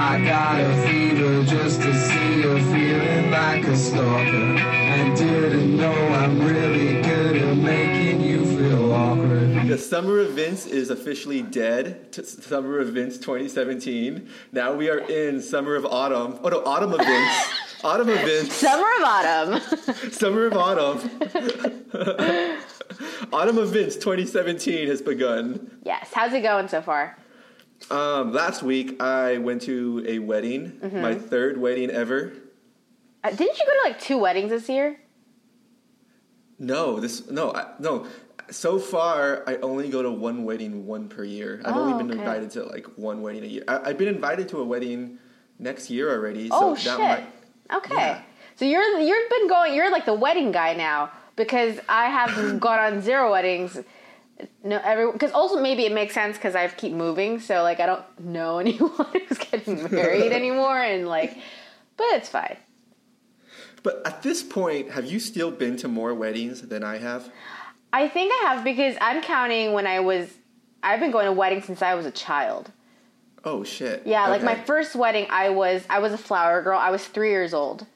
I got a fever just to see her feeling like a stalker. And didn't know I'm really good at making you feel awkward. The summer of Vince is officially dead. T- summer of Vince 2017. Now we are in summer of autumn. Oh no, autumn of Vince. autumn of Vince. Summer of autumn. Summer of autumn. autumn of Vince 2017 has begun. yes. How's it going so far? Um, last week I went to a wedding, Mm-hmm. my third wedding ever. Uh, didn't you go to like two weddings this year? No, this no I, no. So far, I only go to one wedding, one per year. I've Oh, only been okay. invited to like one wedding a year. I, I've been invited to a wedding next year already. oh so shit. that might, okay. yeah. So you're you've been going. You're like the wedding guy now because I have gone on zero weddings. No, every because also maybe it makes sense because I keep moving, so like I don't know anyone who's getting married anymore, and like, but it's fine. But at this point, have you still been to more weddings than I have? I think I have because I'm counting when I was. I've been going to weddings since I was a child. Oh shit. Yeah, like my first wedding, I was I was a flower girl. I was three years old.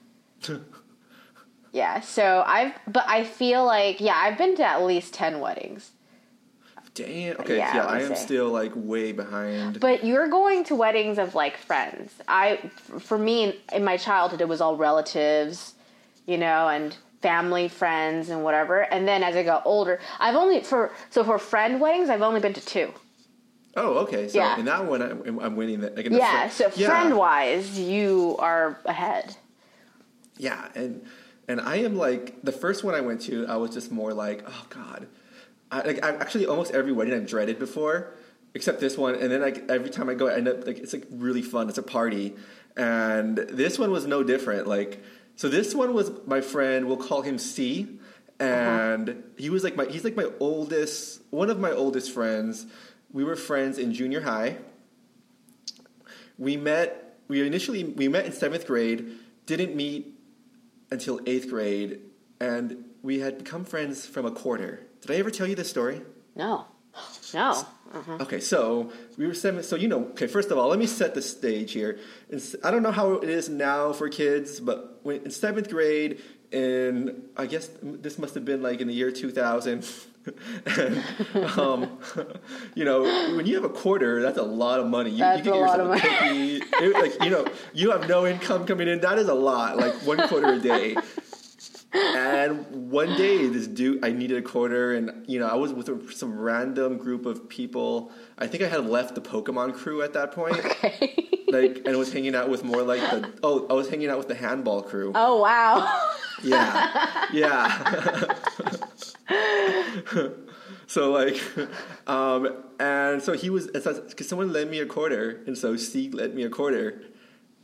yeah, so I've but I feel like yeah, I've been to at least ten weddings. Damn. Okay. Yeah, Yeah, I am say. still like way behind. But you're going to weddings of like friends. I for me in, my childhood, it was all relatives, you know, and family, friends, and whatever. And then as I got older, I've only for so for friend weddings, I've only been to two. oh, okay. So Yeah. in that one, I'm, I'm winning. That. Like the Yeah, fri- so friend wise, you are ahead. Yeah, and and I am like the first one I went to. I was just more like, oh god, I, like I actually almost every wedding I've dreaded before, except this one. And then like every time I go, I end up like it's like really fun. It's a party, and this one was no different. Like so, this one was my friend. We'll call him C, uh-huh. and he was like my he's like my oldest one of my oldest friends. We were friends in junior high we met we initially we met in seventh grade didn't meet until eighth grade and we had become friends from a quarter did i ever tell you this story No, no. okay so we were seven so you know okay first of all let me set the stage here i don't know how it is now for kids but when, in seventh grade in i guess this must have been like in the year 2000 and, um, you know, when you have a quarter, that's a lot of money. You, That's you get a lot yourself of money. cookie. It- like you know, you have no income coming in. That is a lot. Like one quarter a day. And one day, this dude, I needed a quarter, and you know, I was with some random group of people. I think I had left the Pokemon crew at that point, like, and was hanging out with more like the oh, I was hanging out with the handball crew. Oh wow. Yeah, yeah. so like, um, and so he was because someone lent me a quarter, and so C lent me a quarter,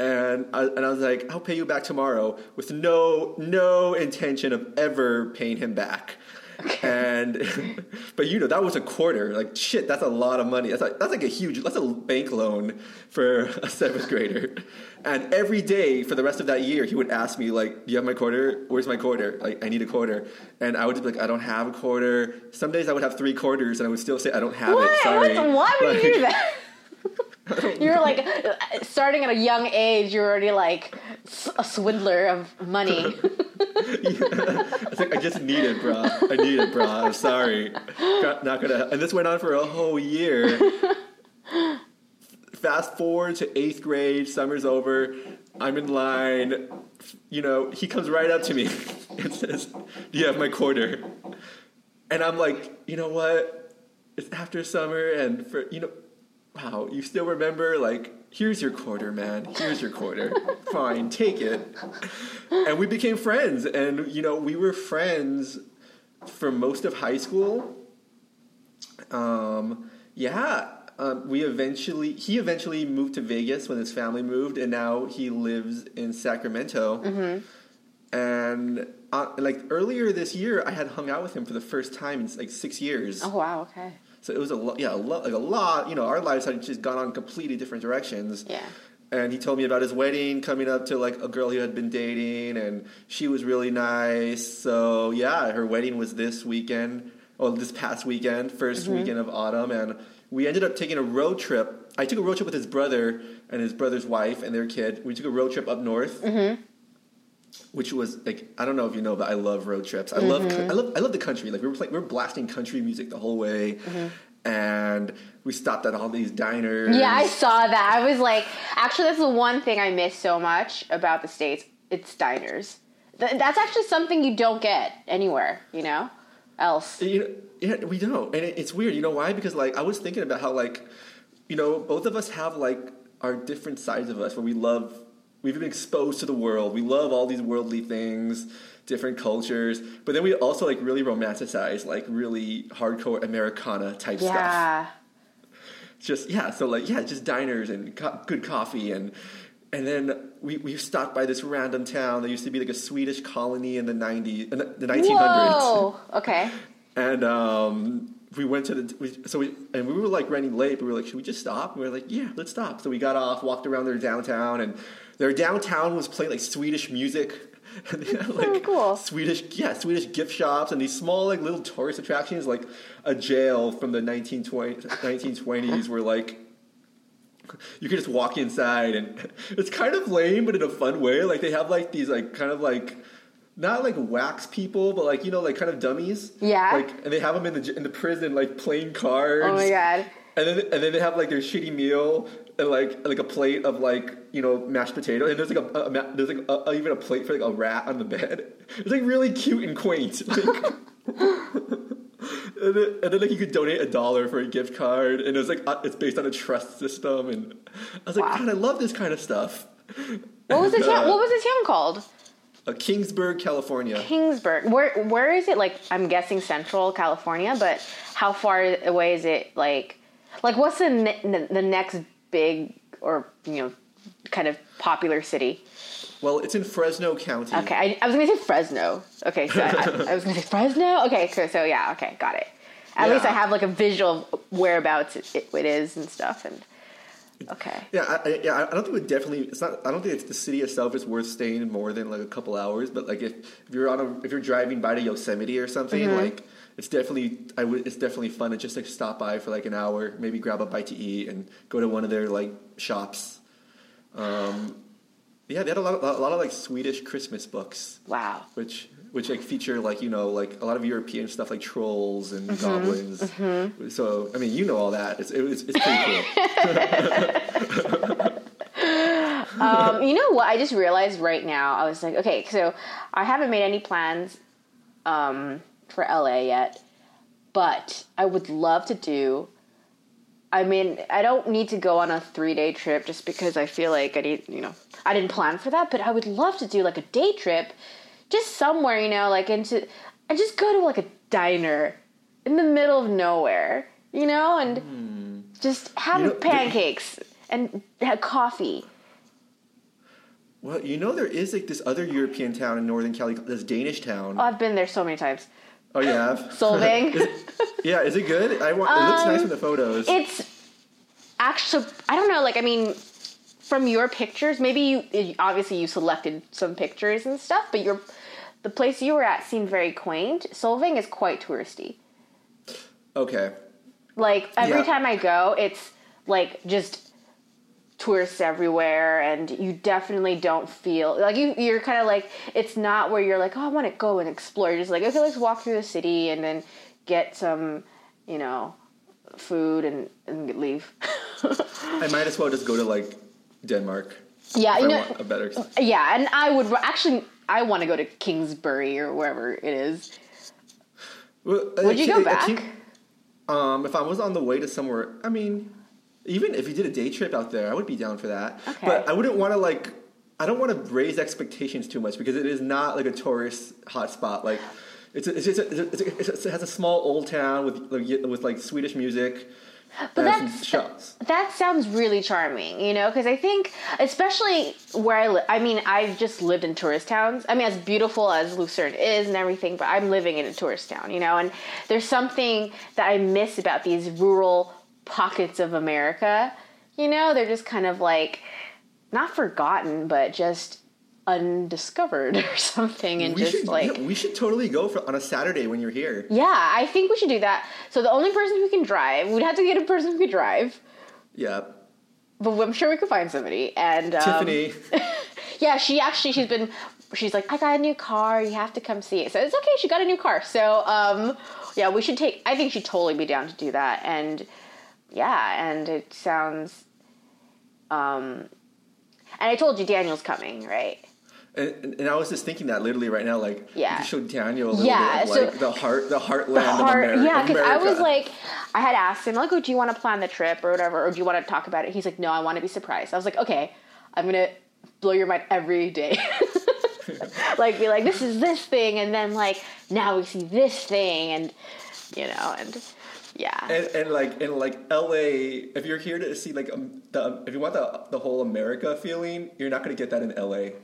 and I, and I was like, I'll pay you back tomorrow with no no intention of ever paying him back. And but you know that was a quarter. Like shit, that's a lot of money. That's like that's like a huge. That's a bank loan for a seventh grader. And every day for the rest of that year, he would ask me like, "Do you have my quarter? Where's my quarter? Like, I need a quarter." And I would just be like, "I don't have a quarter." Some days I would have three quarters, and I would still say, "I don't have What? it." Sorry. What? Why would you do Like- that? You're like starting at a young age. You're already like a swindler of money. It's like, I just need it, bro. I need it, bro. I'm sorry. Not gonna. And this went on for a whole year. Fast forward to eighth grade. Summer's over. I'm in line. You know, he comes right up to me and says, "Do you have my quarter?" And I'm like, you know what? It's after summer, and for you know, wow, you still remember? Like, here's your quarter, man. Here's your quarter. Fine, take it and we became friends and you know we were friends for most of high school um, yeah um, we eventually he eventually moved to vegas when his family moved and now he lives in sacramento and uh, like earlier this year i had hung out with him for the first time in like six years oh wow. Okay. So it was a lot yeah a lot like a lot you know our lives had just gone on completely different directions Yeah. and he told me about his wedding coming up to like a girl he had been dating and she was really nice so yeah her wedding was this weekend well this past weekend 1st weekend of autumn and we ended up taking a road trip I took a road trip with his brother and his brother's wife and their kid. We took a road trip up north. Mm-hmm. Which was like I don't know if you know, but I love road trips. I love Mm-hmm. I love I love the country. Like we were playing, we were blasting country music the whole way, Mm-hmm. and we stopped at all these diners. Yeah, I saw that. I was like, actually, that's the one thing I miss so much about the states. It's diners. Th- that's actually something you don't get anywhere, you know, else. You know, yeah, we don't, and it, it's weird. You know why? Because like I was thinking about how like, you know, both of us have like our different sides of us where we love. We've been exposed to the world. We love all these worldly things, different cultures, but then we also like really romanticize like really hardcore Americana type stuff. Yeah. Just yeah, so like yeah, just diners and co- good coffee and. And then we, we stopped by this random town that used to be like a Swedish colony in the 90s, in the, the 1900s Whoa. Okay. and um, we went to the we, so we and we were like running late. But we were like, should we just stop? And we were like, yeah, let's stop. So we got off, walked around their downtown, and their downtown was playing like Swedish music. And they had, like oh, cool. Swedish, yeah, Swedish gift shops and these small like little tourist attractions, like a jail from the 1920, 1920s, where like you could just walk inside and it's kind of lame, but in a fun way. Like they have like these like kind of like not like wax people, but like you know like kind of dummies. Yeah. Like and they have them in the in the prison like playing cards. Oh my god. And then and then they have like their shitty meal and like like a plate of like you know mashed potato and there's like a, a ma- there's like a, a- even a plate for like a rat on the bed. It's like really cute and quaint. Like, and, then, and then like you could donate a dollar for a gift card and it's like uh, it's based on a trust system and I was like Wow. God I love this kind of stuff. What was the town? uh, What was the town called? uh, Kingsburg, California. Kingsburg. Where Where is it? Like I'm guessing Central California, but how far away is it? Like, like what's the ne- the next big or you know kind of popular city? Well, it's in Fresno County. Okay, I, I was gonna say Fresno. Okay, so I, I was gonna say Fresno. Okay, so, so yeah, okay, got it. At least I have like a visual of whereabouts it, it, it is and stuff. And okay, Yeah, I, I, yeah, I don't think it definitely. It's not. I don't think it's the city itself is worth staying more than like a couple hours. But like if, if you're on a if you're driving by to Yosemite or something, Mm-hmm. like it's definitely I would it's definitely fun to just like stop by for like an hour, maybe grab a bite to eat and go to one of their like shops. Um, yeah, they had a lot of, a lot of like Swedish Christmas books, wow. which which like feature like you know like a lot of European stuff like trolls and Mm-hmm. goblins. So I mean, you know all that. It's it was, it's pretty cool. Um, you know what? I just realized right now. I was like, okay, so I haven't made any plans um, for LA yet, but I would love to do. I mean, I don't need to go on a three day trip just because I feel like I need, you know, I didn't plan for that, but I would love to do like a day trip just somewhere, you know, like into, and just go to like a diner in the middle of nowhere, you know, and hmm. just have You know, pancakes and have coffee. Well, you know there is like this other European town in Northern Cali, this Danish town. Oh, I've been there so many times. Oh, you have? Solvang. Is it- yeah, is it good? I want. it looks Um, nice in the photos. it's actually, I don't know, like, I mean, from your pictures, maybe you, obviously you selected some pictures and stuff, but your, the place you were at seemed very quaint. Solvang is quite touristy. okay. Like, every Yeah. time I go, it's like just tourists everywhere and you definitely don't feel like you you're kind of like it's not where you're like oh I want to go and explore you're just like okay let's walk through the city and then get some you know food and and leave I might as well just go to like Denmark. yeah you I know a better. yeah and I would actually I want to go to Kingsbury or wherever it is Well, would you go back can't- um, if I was on the way to somewhere, I mean, even if you did a day trip out there, I would be down for that. Okay. But I wouldn't want to like. I don't want to raise expectations too much because it is not like a tourist hotspot. Like, it's a, it's, just a, it's, a, it's a, it has a small old town with like, with like Swedish music. But and that's shops. that sounds really charming, you know, because I think, especially where I live, I mean, I've just lived in tourist towns. I mean, as beautiful as Lucerne is and everything, but I'm living in a tourist town, you know, and there's something that I miss about these rural pockets of America. You know, they're just kind of like not forgotten, but just undiscovered or something, and We just should, like. we should totally go for on a Saturday when you're here. Yeah, I think we should do that. So the only person who can drive, we'd have to get a person who could drive. Yeah. but I'm sure we could find somebody. And um, Tiffany. yeah, she actually she's been she's like, I got a new car. You have to come see it. So it's okay. She got a new car. So um, yeah, we should take. I think she'd totally be down to do that. And yeah, and it sounds. Um, and I told you Daniel's coming, right? And, and I was just thinking that literally right now, like Yeah. show Daniel a little Yeah, bit of, so- like the heart, the heartland The heart, of America. yeah, because I was like, I had asked him like, "Oh, do you want to plan the trip or whatever, or do you want to talk about it?" He's like, "No, I want to be surprised." I was like, "Okay, I'm gonna blow your mind every day." like be like, "This is this thing," and then like, "Now we see this thing," and you know, and yeah, and, and like in like LA, if you're here to see like um, the if you want the the whole America feeling, you're not going to get that in LA.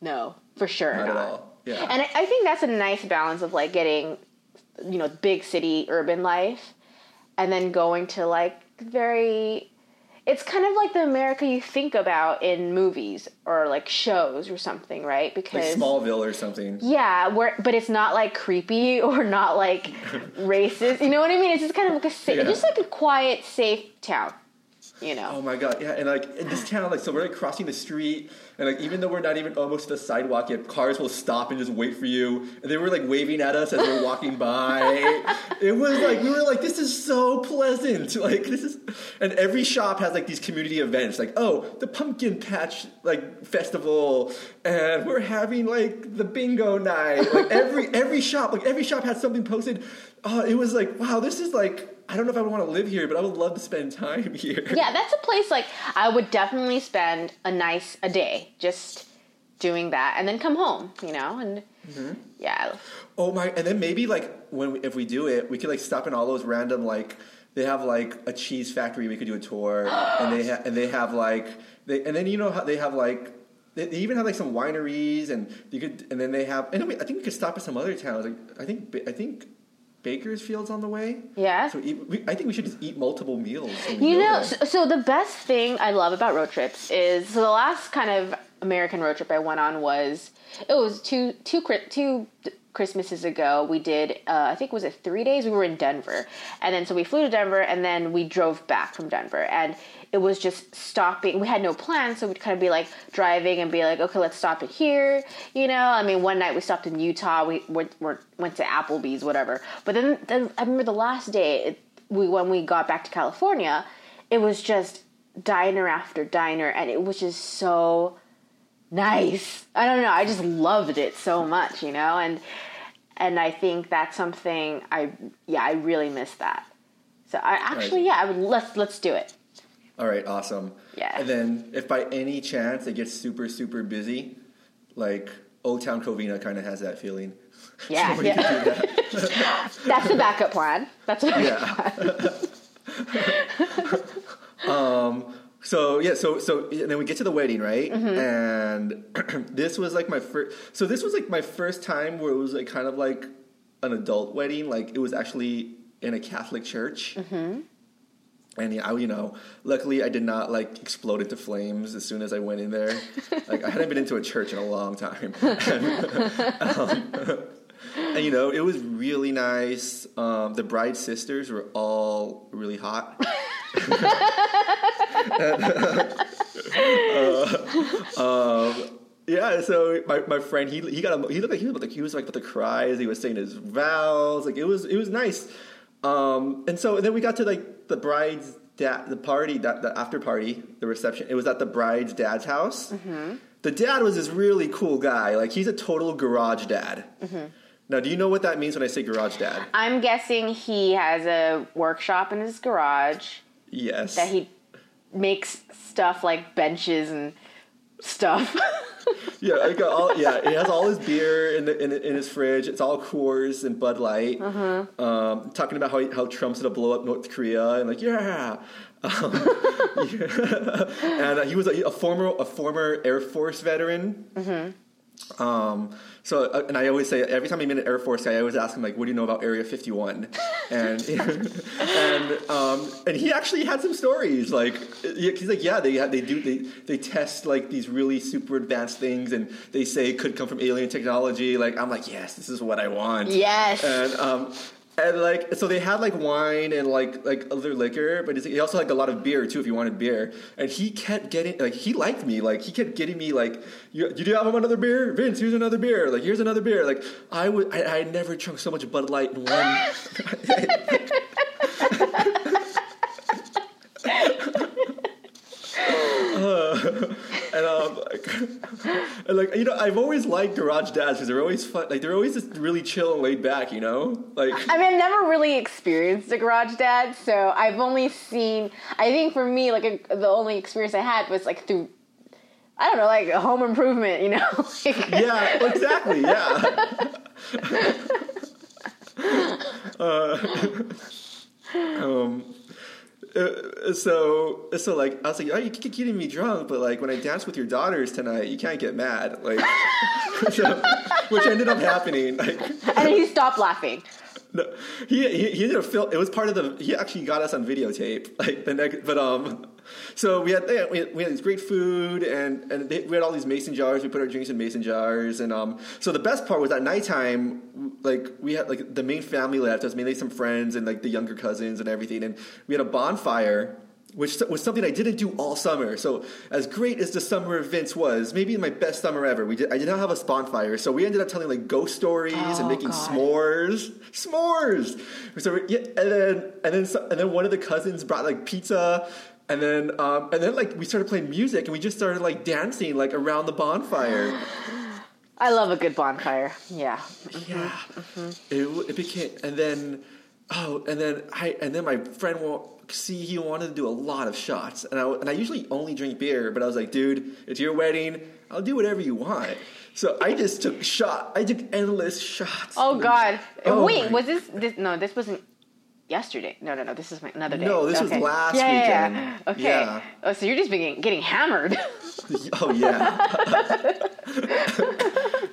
no, for sure Not not. at all. Yeah. And I, I think that's a nice balance of like getting, you know, big city urban life, and then going to like very. It's kind of like the America you think about in movies or like shows or something, right? like Because Smallville or something. yeah, where but it's not like creepy or not like racist. You know what I mean? It's just kind of like a sa- Yeah. just like a quiet, safe town. You know? Oh my god, yeah, and like in this town, like so we're like crossing the street, and like even though we're not even almost to the sidewalk yet, cars will stop and just wait for you, and they were like waving at us as we we're walking by. it was like we were like, this is so pleasant, like this is, and every shop has like these community events, like oh the pumpkin patch like festival, and we're having like the bingo night, like every every shop, like every shop had something posted. Oh, it was like wow, this is like. I don't know if I would want to live here, but I would love to spend time here. Yeah, that's a place like I would definitely spend a nice a day just doing that and then come home, you know? And Mm-hmm. yeah. Oh my! And then maybe like when we, if we do it, we could like stop in all those random like they have like a cheese factory. We could do a tour, and they ha- and they have like they and then you know how they have like. They they even have like some wineries, and you could, and then they have. And I think we could stop at some other towns. Like I think, I think Bakersfield's on the way. Yeah. So eat, we, I think we should just eat multiple meals. You know, so, so the best thing I love about road trips is so the last kind of American road trip I went on was it was two two two Christmases ago. We did uh, I think was it three days. We were in Denver, and then so we flew to Denver, and then we drove back from Denver, and it was just stopping. We had no plan, so we'd kind of be like driving and be like, okay, let's stop it here. You know, I mean, one night we stopped in Utah. We went, went, went to Applebee's, whatever. But then, then I remember the last day it, we when we got back to California, it was just diner after diner, and it was just so nice. I don't know. I just loved it so much, you know, and and I think that's something I yeah I really miss that. So I actually yeah I would let's let's do it. All right, awesome. Yeah. And then if by any chance it gets super super busy, like Old Town Covina kind of has that feeling. Yeah, So yeah. that. That's the backup plan. That's a backup Yeah. plan. So yeah, so so and then we get to the wedding, right? Mm-hmm. And this was like my first. So this was like my first time where it was like kind of like an adult wedding. Like it was actually in a Catholic church. Mm-hmm. And yeah, I, you know, luckily I did not like explode into flames as soon as I went in there. like I hadn't been into a church in a long time. um, and you know, it was really nice. Um, the bride's sisters were all really hot. Um, yeah, so my, my friend he he got a, he looked like he was like he was like about to cry as he was saying his vows. Like it was it was nice. Um, and so and then we got to like the bride's dad the party that the after party the reception. It was at the bride's dad's house. Mm-hmm. The dad was this really cool guy. Like he's a total garage dad. Mm-hmm. Now, do you know what that means when I say garage dad? I'm guessing he has a workshop in his garage Yes. that he makes stuff like benches and stuff. Yeah, like all, yeah, he has all his beer in, the, in in his fridge. It's all Coors and Bud Light. Um, talking about how he, how Trump's gonna blow up North Korea and like yeah. Um, yeah. and uh, he was a, a former a former Air Force veteran. Um, so, uh, and I always say every time I meet an Air Force guy, I always ask him like, "What do you know about Area 51?" And and um, and he actually had some stories. Like he's like, "Yeah, they they do they they test like these really super advanced things, and they say it could come from alien technology." Like I'm like, "Yes, this is what I want." Yes. And um, And like, so they had like wine and like like other liquor, but he also like a lot of beer too if you wanted beer. And he kept getting like he liked me, like he kept getting me like, you, do you do have another beer, Vince? Here's another beer. Like here's another beer. Like I would, I, I had never drunk so much Bud Light in one. Uh, and um, like, and like you know, I've always liked garage dads because they're always fun. Like they're always just really chill and laid back. You know, like I mean, I've never really experienced a garage dad, so I've only seen. I think for me, like a, the only experience I had was like through. I don't know, like a home improvement, you know? Like- yeah, exactly, yeah. uh, um, uh, so so like I was like, oh, you keep getting me drunk, but like when I dance with your daughters tonight, you can't get mad, like, so, which ended up happening. Like, and then he stopped laughing. No, he, he he did a film. It was part of the. He actually got us on videotape. Like the next, but um, so we had we had, we had this great food and and they, we had all these mason jars. We put our drinks in mason jars and um. So the best part was at nighttime, like we had like the main family left was mainly some friends and like the younger cousins and everything, and we had a bonfire. Which was something I didn't do all summer. So, as great as the summer events was, maybe my best summer ever, we did, I did not have a bonfire. So, we ended up telling like ghost stories Oh, and making God. s'mores s'mores. So yeah, and then and then and then one of the cousins brought like pizza, and then um, and then like we started playing music and we just started like dancing like around the bonfire. I love a good bonfire. Yeah. yeah, it w- it became and then oh and then I and then my friend will C he wanted to do a lot of shots and I and I usually only drink beer but I was like dude it's your wedding I'll do whatever you want. So I just took shot. I took endless shots. Oh God! Oh, Wait, was this this? No, this wasn't yesterday. No, no, no. This is my, another day. No, this was Okay. last yeah, yeah, yeah. Okay. Yeah. Oh, so you're just being, getting hammered. Oh yeah.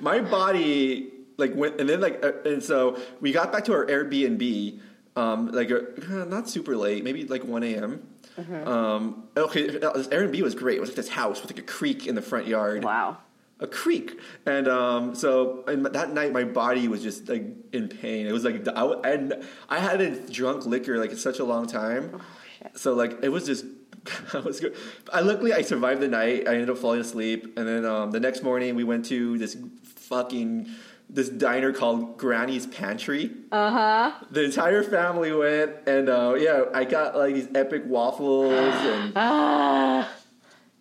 My body like went and then like uh, and so we got back to our Airbnb um like uh, not super late maybe like 1 a.m. Mm-hmm. Um, okay, uh, this Airbnb was great. It was like this house with like a creek in the front yard. wow. A creek, and um, so and that night my body was just like in pain. It was like I, and I hadn't drunk liquor like in such a long time. Oh. So like it was just I was good. I luckily I survived the night. I ended up falling asleep, and then um, the next morning we went to this fucking this diner called Granny's Pantry. Uh huh. The entire family went, and uh, yeah, I got like these epic waffles, and Ah.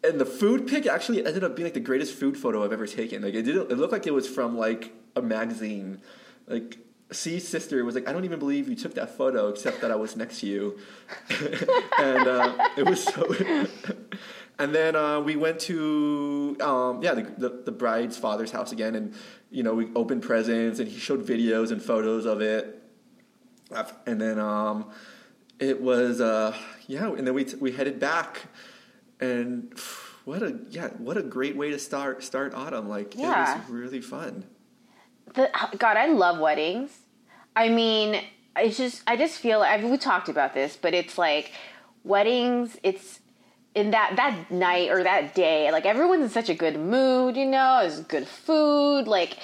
and the food pic actually ended up being like the greatest food photo I've ever taken. Like it did, it looked like it was from like a magazine. Like C's sister was like, I don't even believe you took that photo, except that I was next to you, and uh, it was so. and then uh, we went to um, yeah the, the the bride's father's house again, and you know we opened presents, and he showed videos and photos of it, and then um, it was uh, yeah, and then we t- we headed back, and what a yeah, what a great way to start start autumn. Like Yeah. it was really fun. The, God, I love weddings. I mean, it's just I just feel I mean, we talked about this, but it's like weddings. It's in that that night or that day, like everyone's in such a good mood. You know, it's good food. Like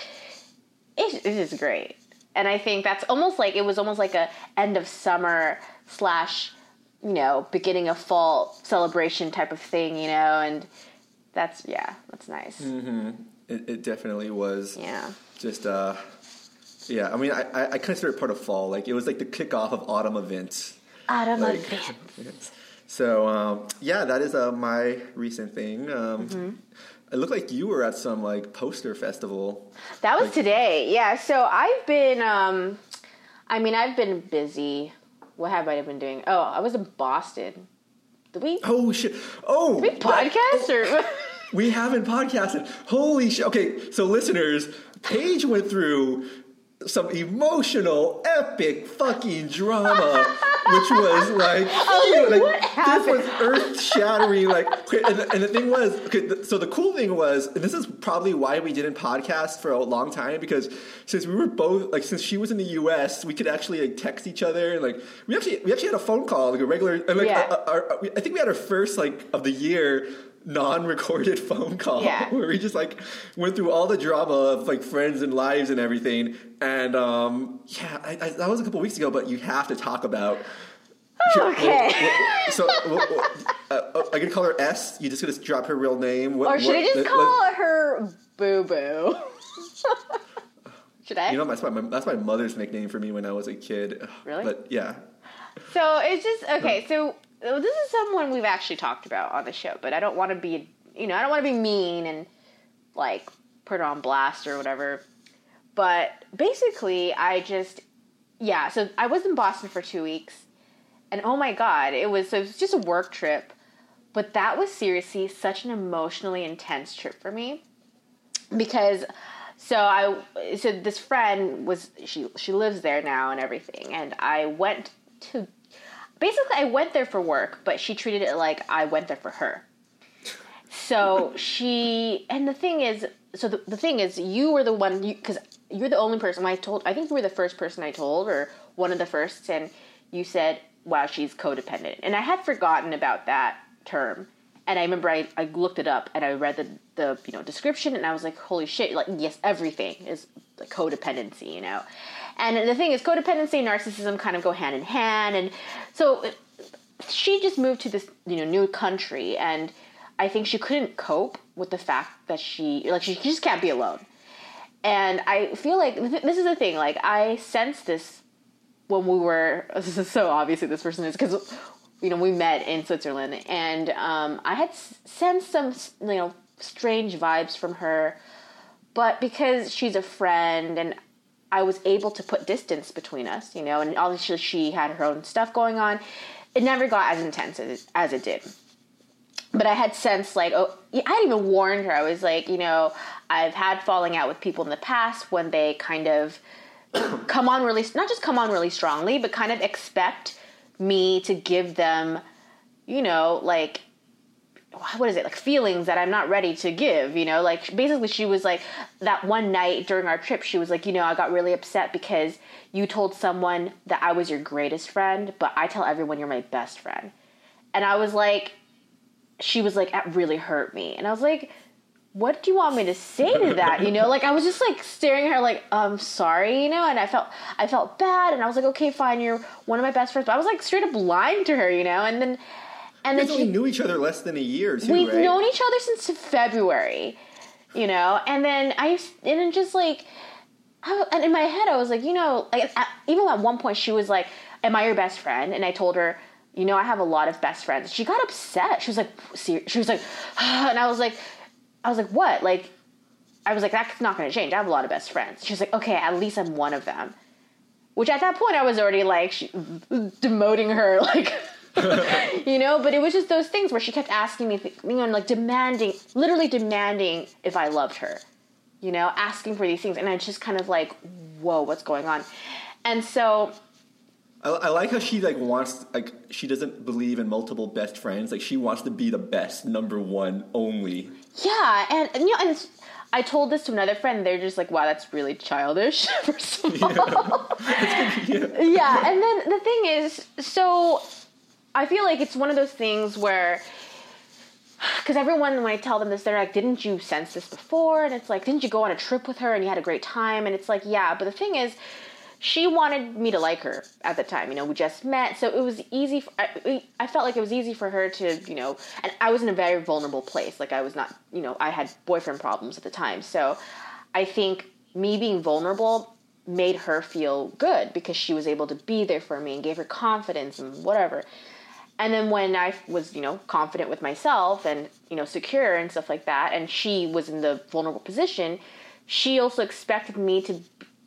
it, it is great, and I think that's almost like it was almost like a end of summer slash you know beginning of fall celebration type of thing. You know, and that's yeah, that's nice. It, it definitely was. Yeah. Just uh, yeah. I mean, I, I consider it part of fall. Like it was like the kickoff of autumn events. Autumn Like, event. So um, yeah, that is uh, my recent thing. Um, Mm-hmm. It looked like you were at some like poster festival. That was Like- today. Yeah. So I've been um I mean I've been busy. What have I been doing? Oh, I was in Boston. Did we Oh shit! Oh, we podcast or We haven't podcasted. Holy shit. Okay, so listeners, Paige went through some emotional, epic fucking drama, which was like, was like, what this was earth shattering. Like, and, the, and the thing was, okay, so the cool thing was, and this is probably why we didn't podcast for a long time because since we were both like, since she was in the U.S., we could actually like text each other and like we actually we actually had a phone call like a regular and like Yeah. uh, we- I think we had our first like of the year non-recorded phone call Yeah. where we just like went through all the drama of like friends and lives and everything. And um, yeah, I, I, that was a couple weeks ago, but you have to talk about. Okay. So uh, I could call her S. You just gonna drop her real name, What- Or should what- I just let- call let- her Boo Boo? should I? You know, that's my that's my mother's nickname for me when I was a kid. Really? But yeah, So it's just okay. So this is someone we've actually talked about on the show, but I don't want to be, you know, I don't want to be mean and like put on blast or whatever. But basically, I just, yeah. So I was in Boston for two weeks, and oh my god, it was so it was just a work trip, but that was seriously such an emotionally intense trip for me because so I so this friend was she she lives there now and everything and I went to basically I went there for work but she treated it like I went there for her. So she and the thing is so the, the thing is you were the one you cuz you're the only person I told I think you were the first person I told or one of the first and you said wow she's codependent and I had forgotten about that term and I remember I, I looked it up and I read the, the you know description and I was like, holy shit, like yes, everything is like codependency, you know. And the thing is, codependency and narcissism kind of go hand in hand. And so she just moved to this you know new country, and I think she couldn't cope with the fact that she like she just can't be alone. And I feel like th- this is the thing. Like I sense this when we were this is so obviously this person is because you know we met in Switzerland and um, I had sensed some you know strange vibes from her, but because she's a friend and I was able to put distance between us, you know, and obviously she had her own stuff going on. It never got as intense as, as it did but I had sensed like oh I had even warned her. I was like, you know, I've had falling out with people in the past when they kind of come on really not just come on really strongly, but kind of expect me to give them, you know, like what is it like feelings that I'm not ready to give, you know? Like basically she was like that one night during our trip she was like, you know, I got really upset because you told someone that I was your greatest friend, but I tell everyone you're my best friend. And I was like she was like that really hurt me. And I was like what do you want me to say to that? You know, like I was just like staring at her like, I'm sorry, you know, and I felt I felt bad and I was like, okay, fine, you're one of my best friends. But I was like straight up lying to her, you know, and then and then she, knew each other less than a year, too, we've right? known each other since February, you know, and then I and then just like, I, and in my head I was like, you know, like at, even at one point she was like, "Am I your best friend?" And I told her, you know, I have a lot of best friends. She got upset. She was like, she was like, and I was like, I was like, what? Like, I was like, that's not going to change. I have a lot of best friends. She was like, okay, at least I'm one of them. Which at that point I was already like she, demoting her, like, you know. But it was just those things where she kept asking me, you know, and like demanding, literally demanding if I loved her, you know, asking for these things, and I just kind of like, whoa, what's going on? And so I, I like how she like wants like she doesn't believe in multiple best friends. Like she wants to be the best, number one, only. Yeah, and, and you know, and I told this to another friend. They're just like, "Wow, that's really childish." First of all, yeah. And then the thing is, so I feel like it's one of those things where, because everyone, when I tell them this, they're like, "Didn't you sense this before?" And it's like, "Didn't you go on a trip with her and you had a great time?" And it's like, "Yeah," but the thing is. She wanted me to like her at the time. You know, we just met, so it was easy. For, I, I felt like it was easy for her to, you know, and I was in a very vulnerable place. Like I was not, you know, I had boyfriend problems at the time. So I think me being vulnerable made her feel good because she was able to be there for me and gave her confidence and whatever. And then when I was, you know, confident with myself and, you know, secure and stuff like that, and she was in the vulnerable position, she also expected me to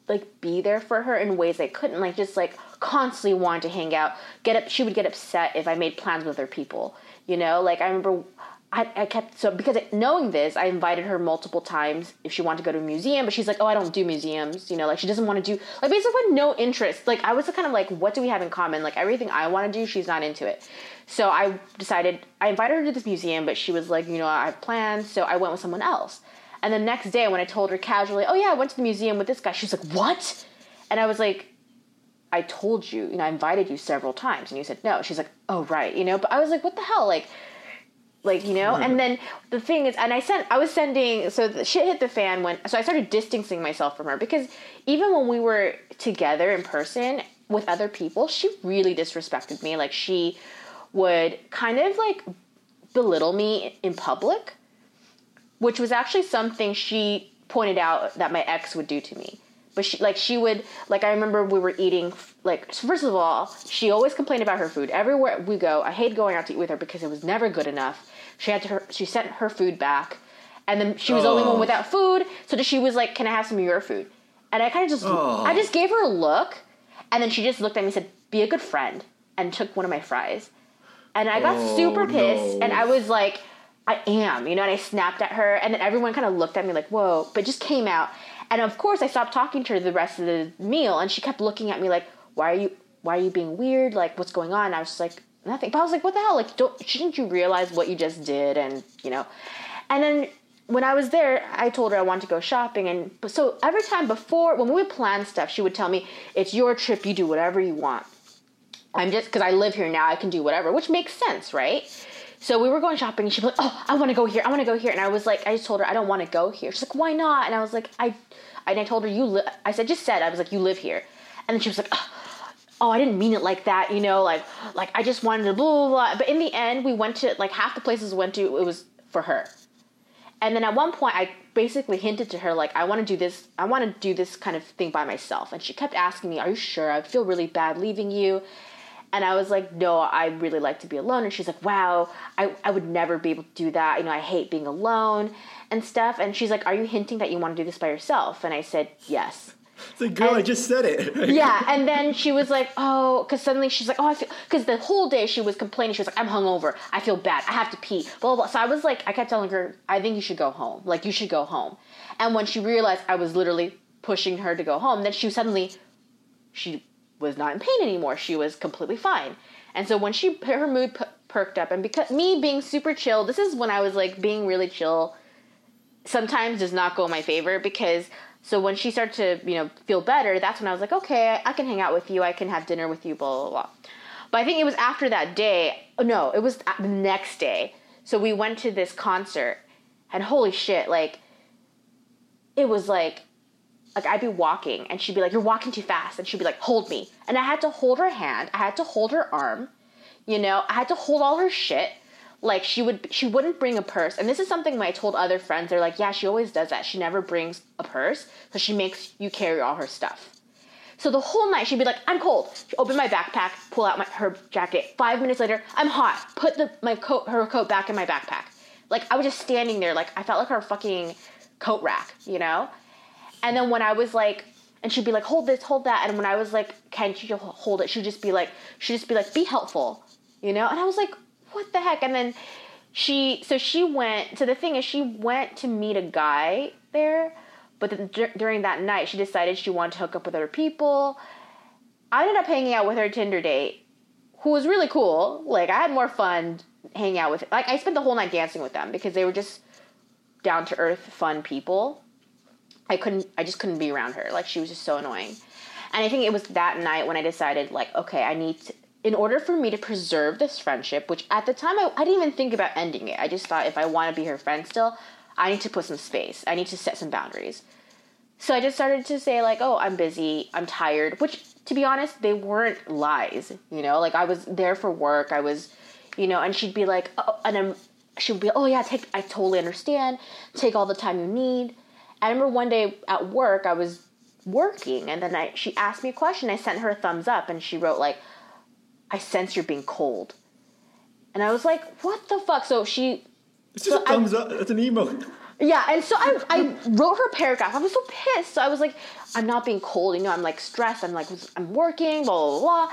like be there for her in ways I couldn't, like just like constantly wanted to hang out. Get up, she would get upset if I made plans with other people. You know, like I remember. I, I kept so because knowing this, I invited her multiple times if she wanted to go to a museum, but she's like, "Oh, I don't do museums," you know, like she doesn't want to do like basically no interest. Like I was kind of like, "What do we have in common?" Like everything I want to do, she's not into it. So I decided I invited her to this museum, but she was like, "You know, I have plans," so I went with someone else. And the next day, when I told her casually, "Oh yeah, I went to the museum with this guy," she was like, "What?" And I was like, "I told you, you know, I invited you several times, and you said no." She's like, "Oh right," you know. But I was like, "What the hell?" Like, like you know and then the thing is and i sent i was sending so the shit hit the fan when so i started distancing myself from her because even when we were together in person with other people she really disrespected me like she would kind of like belittle me in public which was actually something she pointed out that my ex would do to me but she like she would like i remember we were eating like first of all she always complained about her food everywhere we go i hate going out to eat with her because it was never good enough she had to her, she sent her food back and then she was the only Oh. one without food so she was like can i have some of your food and i kind of just Oh. i just gave her a look and then she just looked at me and said be a good friend and took one of my fries and i got Oh, super pissed no. and i was like I am, you know, and I snapped at her, and then everyone kind of looked at me like, whoa, but just came out. And of course, I stopped talking to her the rest of the meal, and she kept looking at me like, why are you, why are you being weird? Like, what's going on? And I was just like, nothing. But I was like, what the hell? Like, don't, shouldn't you realize what you just did? And, you know, and then when I was there, I told her I wanted to go shopping, and so every time before, when we would plan stuff, she would tell me, it's your trip, you do whatever you want. I'm just because I live here now, I can do whatever, which makes sense, right? So we were going shopping, and she'd be like, "Oh, I want to go here. I want to go here." And I was like, I just told her I don't want to go here. She's like, "Why not?" And I was like, "I," and I told her, "You," li-, I said, just said, I was like, "You live here," and then she was like, "Oh, oh, I didn't mean it like that, you know, like, like I just wanted to blah blah blah." But in the end, we went to like half the places we went to, it was for her. And then at one point, I basically hinted to her like, "I want to do this. I want to do this kind of thing by myself." And she kept asking me, "Are you sure? I feel really bad leaving you." And I was like, no, I really like to be alone. And she's like, wow, I, I would never be able to do that. You know, I hate being alone and stuff. And she's like, are you hinting that you want to do this by yourself? And I said, yes. It's like, girl, And- I just said it. Yeah. And then she was like, oh, because suddenly she's like, oh, I feel, because the whole day she was complaining. She was like, I'm hungover. I feel bad. I have to pee. Blah, blah, blah. So I was like, I kept telling her, I think you should go home. Like, you should go home. And when she realized I was literally pushing her to go home, then she suddenly, she was not in pain anymore. She was completely fine. And so when she her mood perked up, and because me being super chill, this is when I was like being really chill. Sometimes does not go in my favor because so when she started to you know feel better, that's when I was like, okay, I, I can hang out with you, I can have dinner with you, blah blah blah. But I think it was after that day. oh, No, it was the next day. So we went to this concert, and holy shit, like it was like like I'd be walking and she'd be like, "You're walking too fast," and she'd be like, "Hold me," and I had to hold her hand, I had to hold her arm, you know, I had to hold all her shit. Like she would, she wouldn't bring a purse, and this is something I told other friends, they're like, "Yeah, she always does that. She never brings a purse, so she makes you carry all her stuff." So the whole night she'd be like, "I'm cold." She open my backpack, pull out my, her jacket. Five minutes later, I'm hot. Put the my coat, her coat back in my backpack. Like I was just standing there, like I felt like her fucking coat rack, you know. And then when I was like, and she'd be like, hold this, hold that. And when I was like, can she hold it? She'd just be like, she'd just be like, be helpful, you know? And I was like, what the heck? And then she, so she went, so the thing is, she went to meet a guy there, but then dur- during that night, she decided she wanted to hook up with other people. I ended up hanging out with her Tinder date, who was really cool. Like, I had more fun hanging out with, like, I spent the whole night dancing with them because they were just down to earth, fun people. I couldn't I just couldn't be around her. Like she was just so annoying. And I think it was that night when I decided like, okay, I need to in order for me to preserve this friendship, which at the time I, I didn't even think about ending it. I just thought if I want to be her friend still, I need to put some space. I need to set some boundaries. So I just started to say like, "Oh, I'm busy. I'm tired," which to be honest, they weren't lies, you know? Like I was there for work. I was, you know, and she'd be like, "Oh," and I'm she would be, "Oh yeah, take I totally understand. Take all the time you need." I remember one day at work, I was working, and then I she asked me a question. I sent her a thumbs up, and she wrote like, "I sense you're being cold," and I was like, "What the fuck?" So she, It's just So a I- thumbs up. That's an emote. yeah, and so I I wrote her a paragraph. I was so pissed. So I was like, "I'm not being cold, you know. I'm like stressed. I'm like I'm working, blah blah blah,"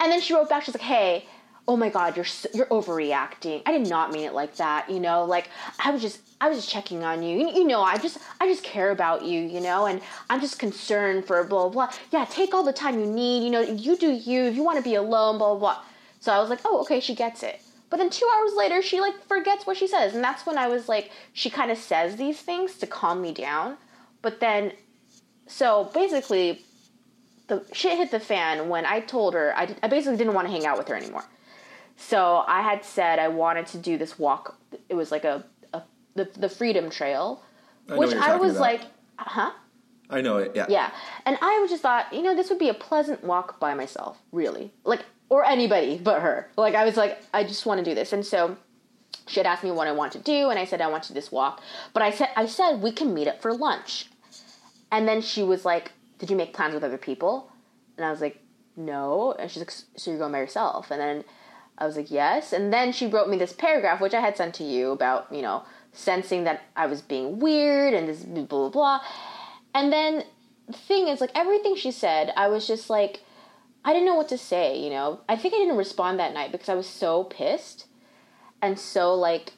and then she wrote back. She's like, "Hey." Oh my God, you're s- you're overreacting. I did not mean it like that, you know. Like I was just I was just checking on you. you. You know, I just I just care about you, you know, and I'm just concerned for blah blah. blah. Yeah, take all the time you need. You know, you do you. If you want to be alone, blah blah blah. So I was like, oh, okay, she gets it. But then two hours later, she like forgets what she says, and that's when I was like, she kind of says these things to calm me down. But then, so basically, the shit hit the fan when I told her I, I basically didn't want to hang out with her anymore. So I had said I wanted to do this walk. It was like a, a the, the Freedom Trail, know which I was about. like, huh? I know it. Yeah. Yeah. And I just thought, you know, this would be a pleasant walk by myself, really. Like, or anybody but her. Like, I was like, I just want to do this. And so she had asked me what I want to do, and I said I want to do this walk. But I said, I said we can meet up for lunch. And then she was like, Did you make plans with other people? And I was like, No. And she's like, So you're going by yourself? And then I was like, Yes. And then she wrote me this paragraph, which I had sent to you about, you know, sensing that I was being weird and this blah, blah, blah. And then the thing is, like, everything she said, I was just like, I didn't know what to say, you know? I think I didn't respond that night because I was so pissed and so, like,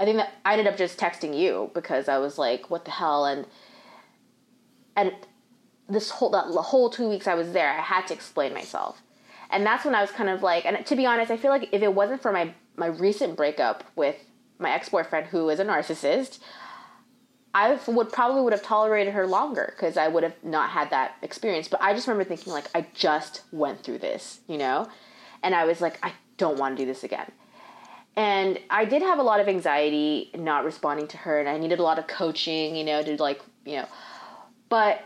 I think that I ended up just texting you because I was like, what the hell? And, and this whole, that whole two weeks I was there, I had to explain myself. And that's when I was kind of like, and to be honest, I feel like if it wasn't for my, my recent breakup with my ex-boyfriend who is a narcissist, I would probably would have tolerated her longer because I would have not had that experience. But I just remember thinking like I just went through this, you know, and I was like I don't want to do this again. And I did have a lot of anxiety not responding to her, and I needed a lot of coaching, you know, to like you know. But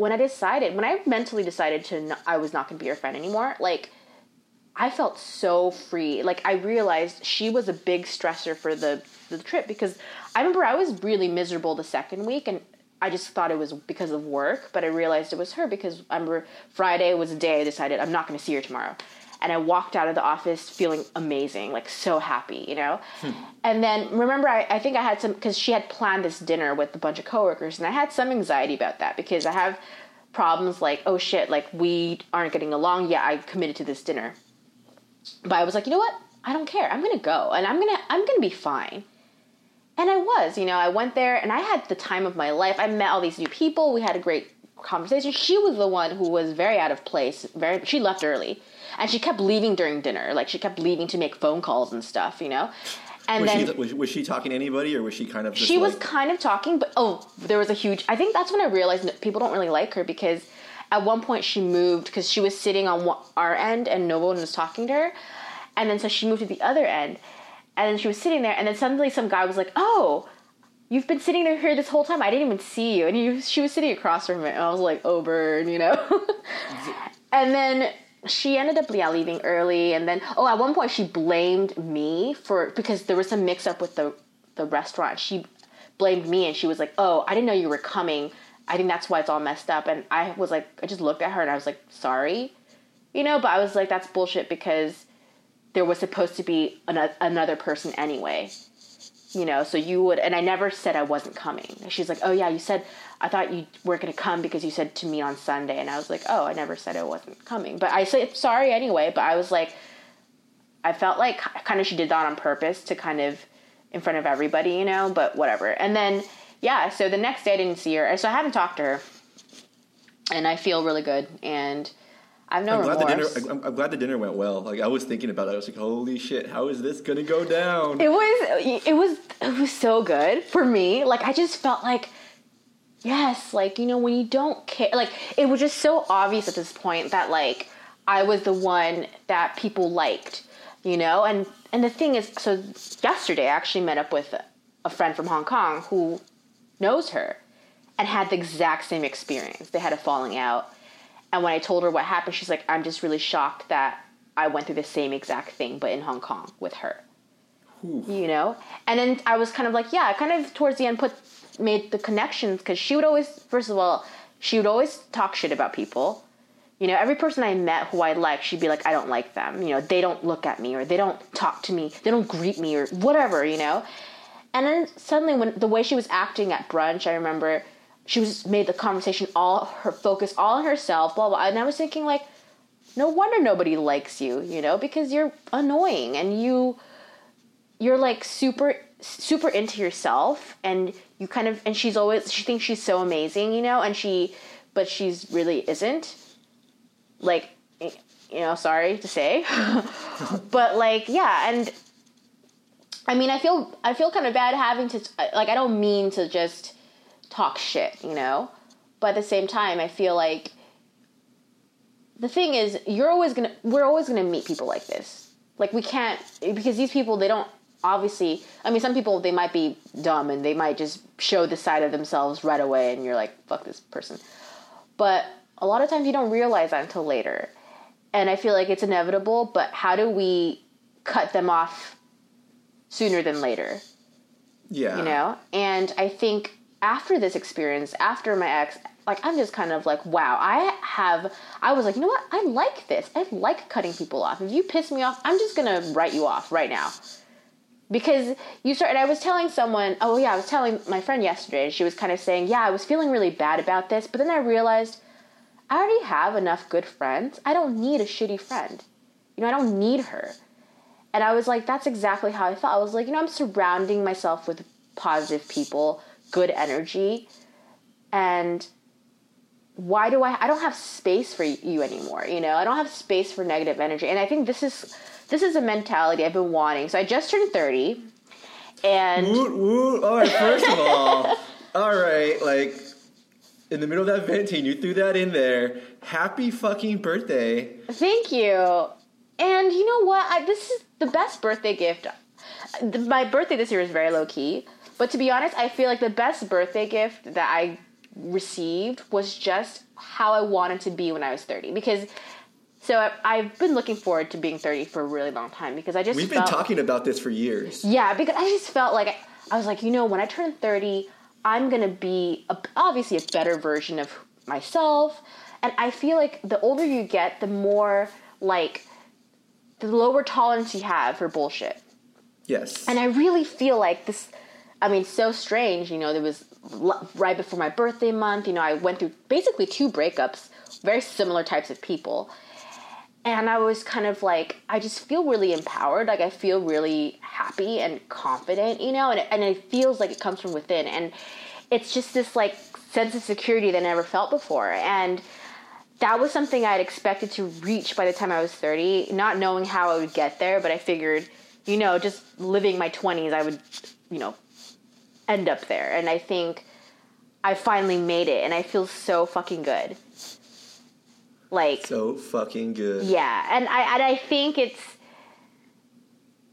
when I decided, when I mentally decided to, not, I was not going to be her friend anymore, like. I felt so free. Like I realized she was a big stressor for the the trip because I remember I was really miserable the second week and I just thought it was because of work, but I realized it was her because I remember Friday was the day I decided I'm not going to see her tomorrow. And I walked out of the office feeling amazing, like so happy, you know? Hmm. And then remember, I, I think I had some, because she had planned this dinner with a bunch of coworkers, and I had some anxiety about that because I have problems like, oh shit, like we aren't getting along. Yeah, I committed to this dinner but I was like, you know what? I don't care. I'm gonna go, and I'm gonna I'm gonna be fine. And I was, you know, I went there, and I had the time of my life. I met all these new people. We had a great conversation. She was the one who was very out of place. Very, she left early, and she kept leaving during dinner. Like she kept leaving to make phone calls and stuff, you know. And Was then she was, was she talking to anybody, or was she kind of? She was like- kind of talking, but oh, there was a huge. I think that's when I realized that people don't really like her because at one point she moved because she was sitting on one- our end and no one was talking to her, and then so she moved to the other end, and then she was sitting there, and then suddenly some guy was like, "Oh, you've been sitting there here this whole time. I didn't even see you," and he, she was sitting across from me, and I was like, "Oh, burn," you know. and then she ended up yeah leaving early. And then oh at one point she blamed me for because there was some mix up with the the restaurant. She blamed me and she was like oh i didn't know you were coming. I think that's why it's all messed up. And i was like i just looked at her and i was like sorry. You know but i was like that's bullshit because there was supposed to be an, another person anyway you know so you would and i never said i wasn't coming. She's like oh yeah you said i thought you weren't going to come because you said to me on sunday. And i was like oh i never said i wasn't coming. But i said sorry anyway but i was like i felt like kind of she did that on purpose to kind of in front of everybody you know but whatever. And then yeah so the next day i didn't see her. So i haven't talked to her. And i feel really good. And i have no I'm glad, the remorse dinner, I'm, I'm glad the dinner went well. Like I was thinking about it. I was like, "Holy shit! How is this gonna go down?" it was it was it was so good for me like i just felt like yes like you know when you don't care like it was just so obvious at this point that like i was the one that people liked you know and and the thing is so yesterday i actually met up with a friend from hong kong who knows her and had the exact same experience they had a falling out and when i told her what happened she's like i'm just really shocked that i went through the same exact thing but in hong kong with her. You know? And then i was kind of like yeah i kind of towards the end put made the connections because she would always first of all she would always talk shit about people. You know every person i met who i liked she'd be like i don't like them. You know they don't look at me or they don't talk to me they don't greet me or whatever you know? And then suddenly when the way she was acting at brunch i remember she was made the conversation all her focus all on herself blah blah and i was thinking like no wonder nobody likes you you know because you're annoying and you you're like super super into yourself and you kind of and she's always she thinks she's so amazing you know and she but she's really isn't. Like you know sorry to say. But like yeah and i mean i feel i feel kind of bad having to like i don't mean to just talk shit you know but at the same time i feel like the thing is you're always gonna we're always gonna meet people like this Like we can't because these people they don't obviously. I mean, some people they might be dumb and they might just show the side of themselves right away, and you're like, fuck this person. But a lot of times you don't realize that until later, and I feel like it's inevitable. But how do we cut them off sooner than later? Yeah. you know and i think after this experience after my ex like i'm just kind of like wow i have i was like you know what? I like this. I like cutting people off. If you piss me off i'm just gonna write you off right now. Because you start and i was telling someone oh yeah i was telling my friend yesterday she was kind of saying yeah i was feeling really bad about this but then i realized i already have enough good friends. I don't need a shitty friend. You know i don't need her. And I was like, that's exactly how I felt. I was like, you know, I'm surrounding myself with positive people, good energy. And why do I I don't have space for you anymore, you know? I don't have space for negative energy. And I think this is this is a mentality I've been wanting. So I just turned 30 and Woot woot. All right. First of all, all right. Like in the middle of that venting, you threw that in there. Happy fucking birthday. Thank you. And you know what? I, this is the best birthday gift. My birthday this year is very low key, but to be honest, I feel like the best birthday gift that I received was just how I wanted to be when I was 30. Because, so I've been looking forward to being 30 for a really long time because I just We've been talking about this for years. yeah, because I just felt like I was like, you know, when I turn 30, I'm going to be a, obviously a better version of myself. And I feel like the older you get, the more like the lower tolerance you have for bullshit. Yes. And I really feel like this I mean, so strange, you know, there was right before my birthday month, you know, I went through basically two breakups, very similar types of people. And I was kind of like, I just feel really empowered. Like, I feel really happy and confident, you know, and and it feels like it comes from within. And it's just this, like, sense of security that I never felt before. And that was something I had expected to reach by the time I was 30, not knowing how I would get there, but I figured, you know, just living my 20s, I would, you know, end up there. And I think I finally made it, and I feel so fucking good. Like, so fucking good. yeah, and I and I think it's.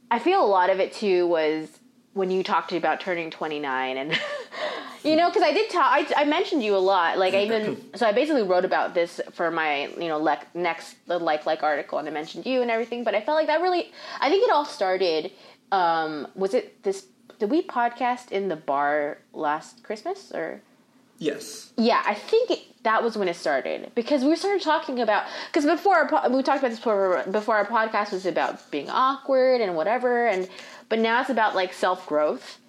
I feel a lot of it too was when you talked about turning twenty nine, and you know, because I did talk. I, I mentioned you a lot. Like I even so, I basically wrote about this for my you know lec- next the like like article, and I mentioned you and everything. But I felt like that really. I think it all started. Um, was it this? Did we podcast in the bar last Christmas or? Yes. Yeah, I think it, that was when it started because we started talking about because before our po- we talked about this before before our podcast was about being awkward and whatever and but now it's about like self growth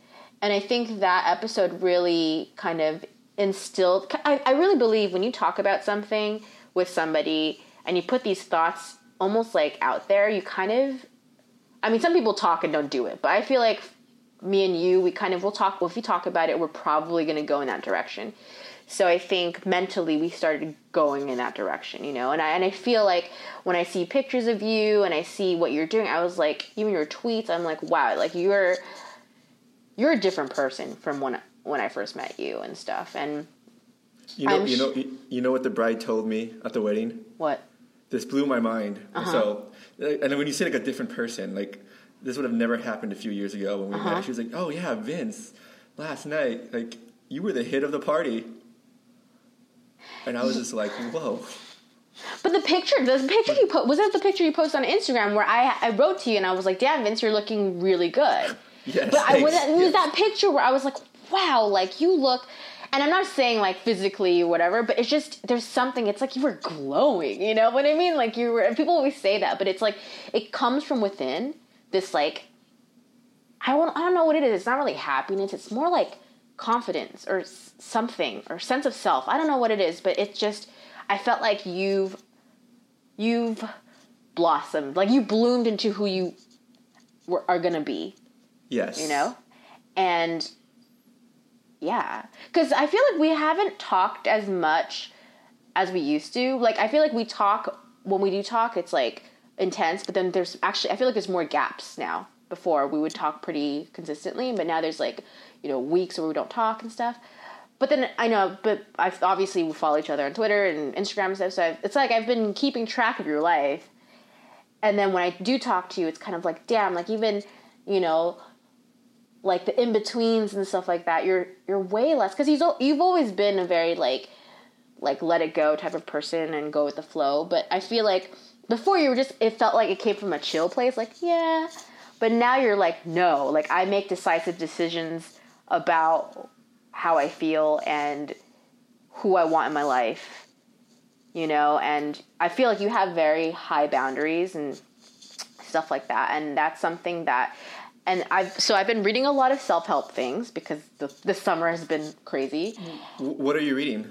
and I think that episode really kind of instilled. I, I really believe when you talk about something with somebody and you put these thoughts almost like out there, you kind of. I mean, some people talk and don't do it, but I feel like me and you, we kind of will talk. Well, if we talk about it, we're probably going to go in that direction. So I think mentally we started going in that direction, you know. And I and I feel like when I see pictures of you and I see what you're doing, I was like, even your tweets, I'm like, wow, like you're you're a different person from when when I first met you and stuff. And You know, I'm you know, you, you know what the bride told me at the wedding. what? This blew my mind. Uh-huh. So, and then when you say like a different person, like this would have never happened a few years ago when we Uh-huh. met. She was like, "Oh yeah, Vince, last night, like you were the hit of the party," and I was just like, "Whoa." But the picture, the picture you put, was that the picture you posted on Instagram where I I wrote to you and I was like, damn, Vince, you're looking really good. Yes, But I was, thanks. it was Yes. that picture where I was like, wow, like you look, and I'm not saying like physically or whatever, but it's just there's something. It's like you were glowing. You know what I mean? Like you were. And people always say that, but it's like it comes from within. This like, I don't I don't know what it is. It's not really happiness. It's more like confidence or something or sense of self. I don't know what it is, but it's just I felt like you've you've blossomed, like you bloomed into who you were, are gonna be Yes. you know and yeah because i feel like we haven't talked as much as we used to like i feel like we talk when we do talk it's like intense but then there's actually i feel like there's more gaps now before we would talk pretty consistently but now there's like you know weeks where we don't talk and stuff but then I know, but I've obviously we follow each other on Twitter and Instagram and stuff. So I've, it's like I've been keeping track of your life, and then when I do talk to you, it's kind of like, damn, like even, you know, like the in betweens and stuff like that. You're you're way less because you've you've always been a very like like let it go type of person and go with the flow. But I feel like before you were just it felt like it came from a chill place, like yeah. But now you're like no, like I make decisive decisions about how I feel and who I want in my life. You know, and I feel like you have very high boundaries and stuff like that, and that's something that. And I've so I've been reading a lot of self help things because the the summer has been crazy What are you reading?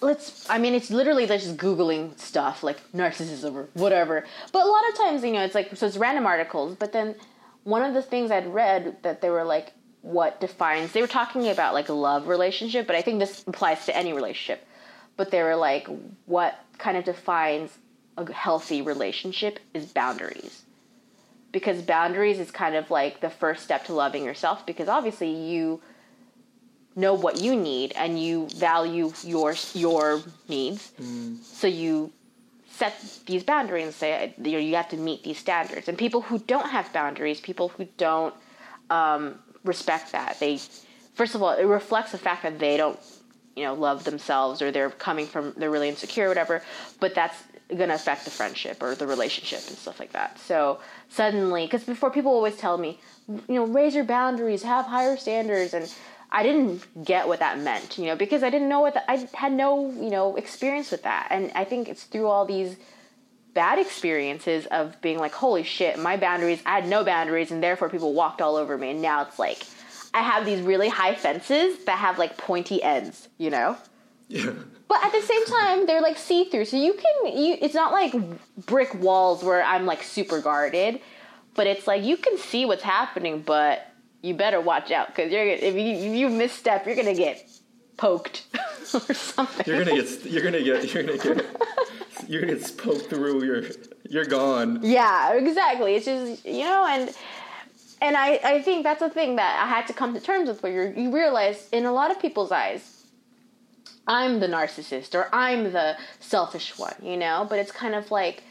Let's i mean it's literally like just googling stuff like narcissism or whatever. But a lot of times you know it's like so it's random articles but then one of the things i'd read that they were like what defines they were talking about like a love relationship but i think this applies to any relationship. But they were like what kind of defines a healthy relationship is boundaries. Because boundaries is kind of like the first step to loving yourself because obviously you know what you need and you value your your needs. So you set these boundaries and say you, know, you have to meet these standards. And people who don't have boundaries people who don't um, respect that they first of all it reflects the fact that they don't you know love themselves or they're coming from they're really insecure or whatever but that's going to affect the friendship or the relationship and stuff like that. So suddenly because before people always tell me you know raise your boundaries have higher standards and i didn't get what that meant you know because i didn't know what the, i had no you know experience with that and i think it's through all these bad experiences of being like holy shit my boundaries i had no boundaries and therefore people walked all over me and now it's like i have these really high fences that have like pointy ends you know Yeah. but at the same time, they're like see through, so you can. You, it's not like brick walls where I'm like super guarded, but it's like you can see what's happening, but you better watch out because you're gonna, if you if you misstep, you're gonna get poked or something. You're gonna get. You're gonna get. You're gonna get. You're gonna get poked through. You're. You're gone. Yeah, exactly. It's just you know, and and I I think that's a thing that I had to come to terms with, where you realize in a lot of people's eyes. I'm the narcissist or I'm the selfish one, you know? But it's kind of like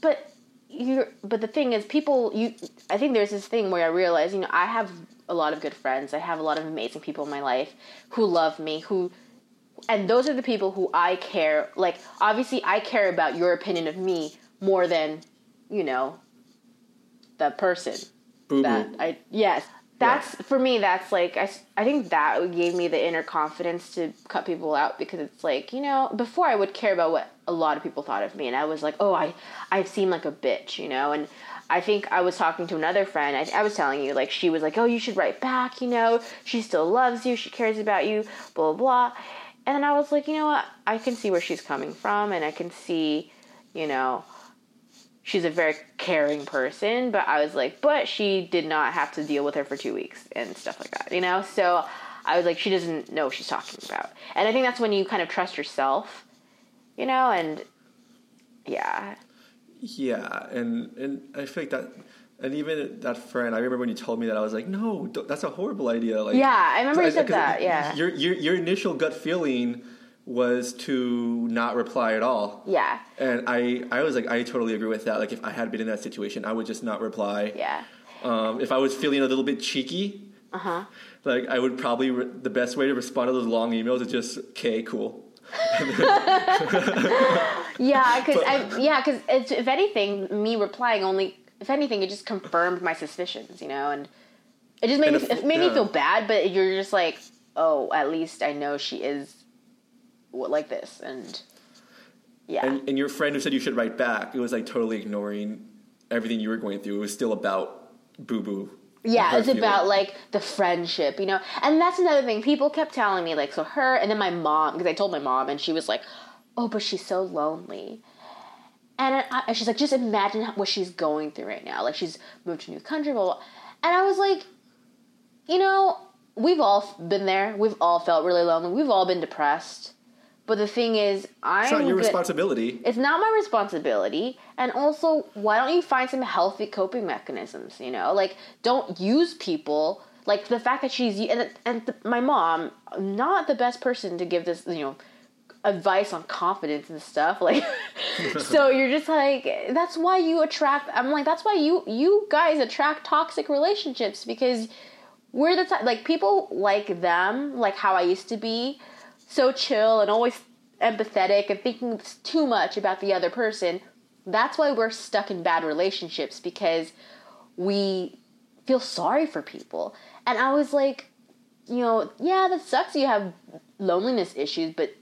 but you but the thing is people you I think there's this thing where I realize, you know, I have a lot of good friends. I have a lot of amazing people in my life who love me, who and those are the people who I care like obviously I care about your opinion of me more than, you know, the person Boo that. I yes that's for me that's like I, I think that gave me the inner confidence to cut people out because it's like you know before I would care about what a lot of people thought of me and I was like oh I I seem like a bitch you know? And I think I was talking to another friend I, I was telling you like she was like oh you should write back you know? She still loves you she cares about you blah blah blah. And I was like you know what? I can see where she's coming from and I can see you know she's a very caring person, but I was like, but she did not have to deal with her for two weeks and stuff like that, you know? So I was like, she doesn't know what she's talking about. And I think that's when you kind of trust yourself, you know? And yeah. Yeah, and and I feel like that. And even that friend, I remember when you told me that, I was like, "No, that's a horrible idea." Like, Yeah, I remember you said that, yeah. Your your your initial gut feeling was to not reply at all. Yeah. And I, I was like, I totally agree with that. Like, if I had been in that situation, I would just not reply. Yeah. Um, if I was feeling a little bit cheeky, Uh huh. like I would probably re- the best way to respond to those long emails is just, "Okay, cool." Yeah, because I yeah, because if anything, me replying only if anything, it just confirmed my suspicions, you know, and it just made And me if- it made me feel bad. But you're just like, oh, at least I know she is like this, and yeah, And, and your friend who said you should write back, it was like totally ignoring everything you were going through. It was still about boo boo. yeah, it's about like the friendship, you know. And that's another thing. People kept telling me like, so her, and then my mom, because I told my mom, and she was like, oh, but she's so lonely. And I, and she's like, just imagine what she's going through right now. Like she's moved to a new country, blah, blah. blah. And I was like, you know, we've all been there. We've all felt really lonely. We've all been depressed. But the thing is, I'm It's not your good- responsibility. it's not my responsibility. And also why don't you find some healthy coping mechanisms you know? Like don't use people. Like the fact that she's and, and the, my mom not the best person to give this you know advice on confidence and stuff like so you're just like that's why you attract i'm like that's why you you guys attract toxic relationships because we're the type like people like them like how i used to be so chill and always empathetic and thinking too much about the other person that's why we're stuck in bad relationships because we feel sorry for people and i was like you know yeah that sucks you have loneliness issues but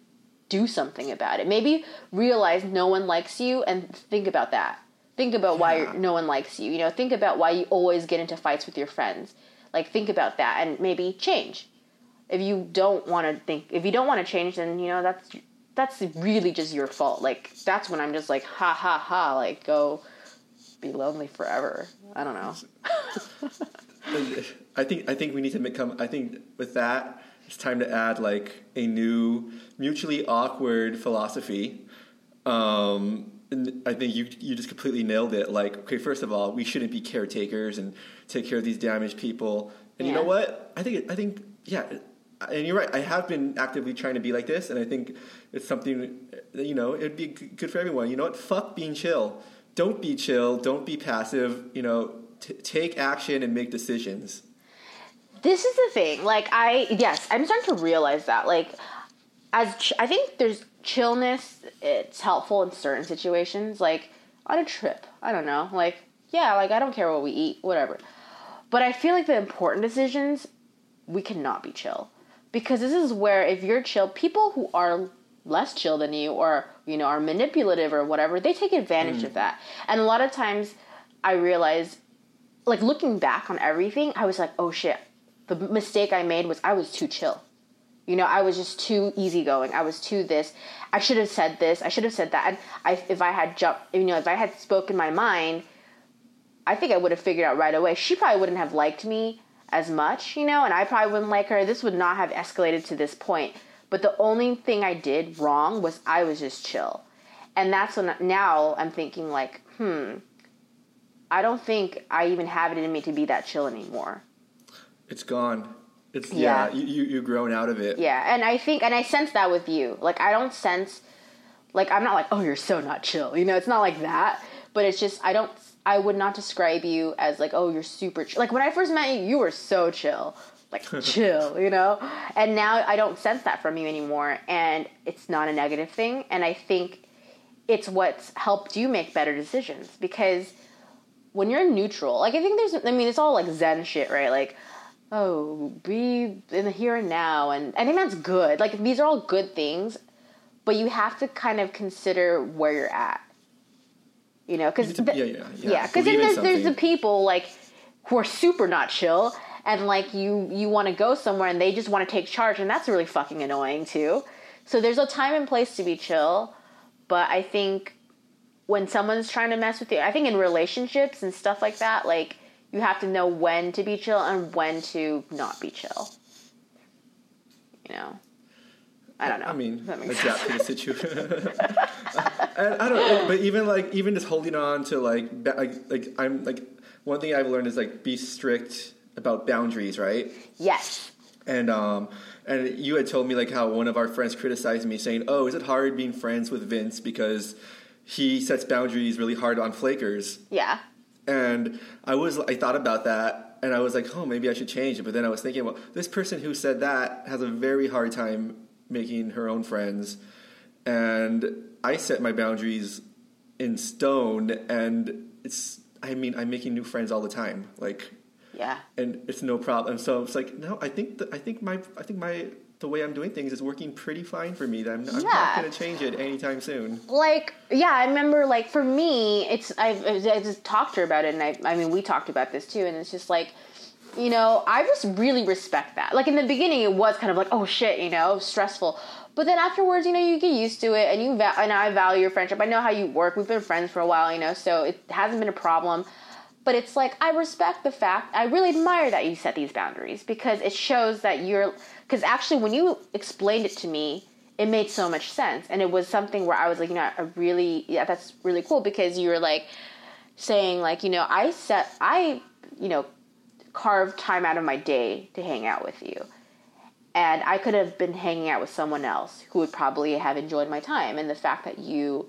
do something about it. Maybe realize no one likes you and think about that. Think about why no one likes you. You know, think about why you always get into fights with your friends. Like think about that and maybe change. If you don't want to think if you don't want to change then, you know, that's that's really just your fault. Like that's when I'm just like ha ha ha like go be lonely forever. I don't know. I think I think we need to become. I think with that, it's time to add like a new mutually awkward philosophy. Um, and I think you you just completely nailed it. Like, okay, first of all, we shouldn't be caretakers and take care of these damaged people. And you know what? I think I think yeah. And you're right. I have been actively trying to be like this, and I think it's something that, you know it'd be good for everyone. You know what? Fuck being chill. Don't be chill. Don't be passive. You know, t- take action and make decisions. this is the thing like i yes i'm starting to realize that like as ch- i think there's chillness it's helpful in certain situations like on a trip i don't know like yeah like i don't care what we eat whatever but i feel like the important decisions we cannot be chill because this is where if you're chill people who are less chill than you or you know are manipulative or whatever they take advantage of mm. that and a lot of times i realize like looking back on everything, I was like, oh shit. The mistake I made was I was too chill. You know, I was just too easygoing. I was too this. I should have said this. I should have said that. And I, if I had jumped, you know, if I had spoken my mind, I think I would have figured out right away. She probably wouldn't have liked me as much, you know, and I probably wouldn't like her. This would not have escalated to this point. But the only thing I did wrong was I was just chill. And that's when now I'm thinking like, hmm, I don't think I even have it in me to be that chill anymore. It's gone. It's yeah. Yeah. you, you you've grown out of it. Yeah, and I think, and I sense that with you. Like, I don't sense, like, I'm not like, oh, you're so not chill. You know, it's not like that. But it's just, I don't, I would not describe you as like, oh, you're super chill. Like, when I first met you, you were so chill. Like, chill, you know? And now I don't sense that from you anymore. And it's not a negative thing. And I think it's what's helped you make better decisions because when you're neutral, like I think there's, I mean, it's all like Zen shit, right? Like, oh, be in the here and now, and I think that's good. Like these are all good things, but you have to kind of consider where you're at. You know, because yeah, yeah. yeah, because then there's there's the people like who are super not chill, and like you you want to go somewhere and they just want to take charge, and that's really fucking annoying too. So there's a time and place to be chill, but I think when someone's trying to mess with you, I think in relationships and stuff like that, like you have to know when to be chill and when to not be chill. You know, I don't know. I mean, If that makes adapt to the situation. and I don't know, but even like even just holding on to like like like I'm like one thing I've learned is like be strict about boundaries, right? Yes. And um and you had told me like how one of our friends criticized me saying, "Oh, is it hard being friends with Vince because he sets boundaries really hard on flakers?" Yeah. And I was I thought about that and I was like, oh, maybe I should change it. But then I was thinking, well, this person who said that has a very hard time making her own friends. And I set my boundaries in stone and it's I mean, I'm making new friends all the time. Like Yeah. and it's no problem. So it's like, no, I think that I think my I think my the way I'm doing things is working pretty fine for me. That I'm, I'm not going to change it anytime soon. like yeah i remember like for me it's i've i just talked to her about it and i i mean we talked about this too and it's just like you know i just really respect that like in the beginning it was kind of like oh shit you know stressful but then afterwards you know you get used to it and you va- and i value your friendship i know how you work we've been friends for a while you know so it hasn't been a problem but it's like I respect the fact. I really admire that you set these boundaries because it shows that you're. Because actually, when you explained it to me, it made so much sense, and it was something where I was like, you know, I really, yeah, that's really cool because you were like saying like, you know, I set, I, you know, carve time out of my day to hang out with you, and I could have been hanging out with someone else who would probably have enjoyed my time. And the fact that you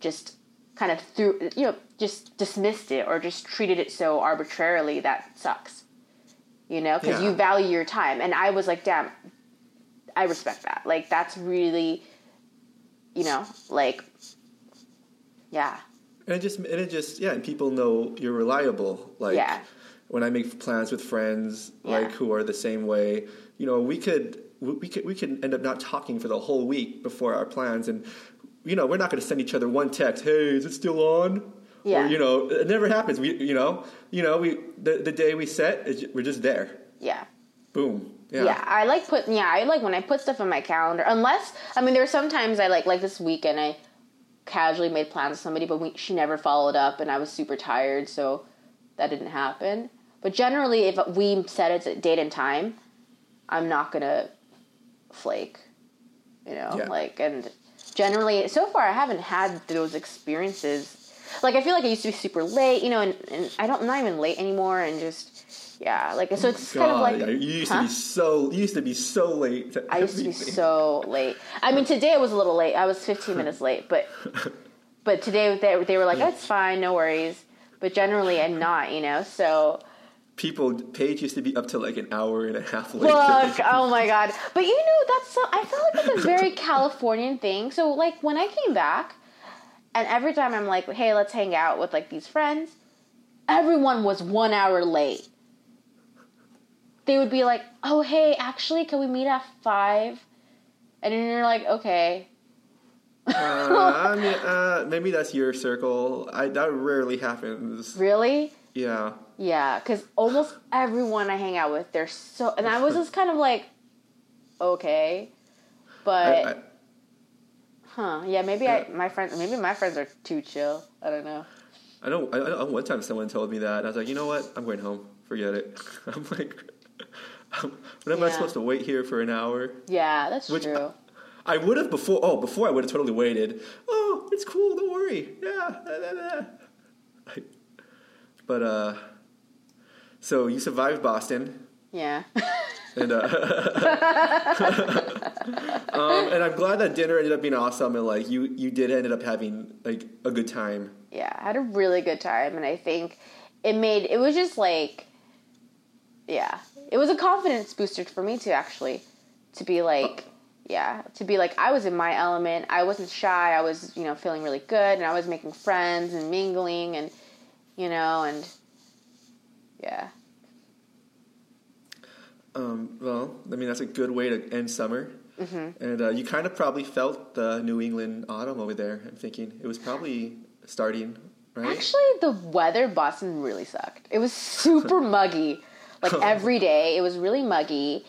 just kind of threw, you know, just dismissed it or just treated it so arbitrarily, that sucks. You know, because Yeah. you value your time. And I was like, damn, I respect that. Like, that's really, you know, like, yeah, And it just and it just yeah, and people know you're reliable. Like Yeah. When I make plans with friends Yeah. like who are the same way, you know, we could we could we could end up not talking for the whole week before our plans and you know, we're not going to send each other one text, "Hey, is it still on?" Yeah. Or you know, it never happens. We you know, you know, we the, the day we set, we're just there. yeah. Boom. Yeah. Yeah. I like put yeah, I like when I put stuff in my calendar. Unless I mean there are sometimes I like like this weekend I casually made plans with somebody but we, she never followed up and I was super tired so that didn't happen. But generally if we set it a date and time, I'm not to flake. You know, Yeah. like and generally so far I haven't had those experiences. Like I feel like I used to be super late, you know, and, and I don't I'm not even late anymore and just yeah, like so it's kind of God, like yeah, you used Huh? to be so you used to be so late. I used to be so late. I mean, today I was a little late. I was 15 minutes late, but but today they, they were like, oh, "It's fine, no worries." But generally, I'm not, you know. So people. Paige used to be up to like an hour and a half late. look, oh my god! But you know, that's so. I feel like that's a very Californian thing. So like when I came back, and every time I'm like, "Hey, let's hang out with like these friends," everyone was one hour late. They would be like, "Oh, hey, actually, can we meet at 5? And then you're like, "Okay." Uh, I mean, uh, maybe that's your circle. I, that rarely happens. Really? Yeah. Yeah, because almost everyone I hang out with, they're so. And I was just kind of like, okay, but I, I, huh? Yeah, maybe I my friends maybe my friends are too chill. I don't know. I know. I, know. One time, someone told me that, and I was like, you know what? I'm going home. Forget it. I'm like, when am I supposed to wait here for an hour? Yeah, that's Which- true. I would have before. Oh, before I would have totally waited. Oh, it's cool. Don't worry. Yeah. da, da, da. Like, But uh, so you survived Boston, Yeah, and uh, um, and I'm glad that dinner ended up being awesome, and like you you did ended up having like a good time. yeah. I had a really good time, and I think it made it was just like, yeah, it was a confidence booster for me too. Actually, to be like. Yeah, to be like I was in my element. I wasn't shy. I was, you know, feeling really good, and I was making friends and mingling, and you know, and yeah, Um, well, I mean that's a good way to end summer. Mm-hmm. And uh, you kind of probably felt the New England autumn over there. I'm thinking it was probably starting, right? Actually, the weather in Boston really sucked. It was super muggy. Like every day, it was really muggy.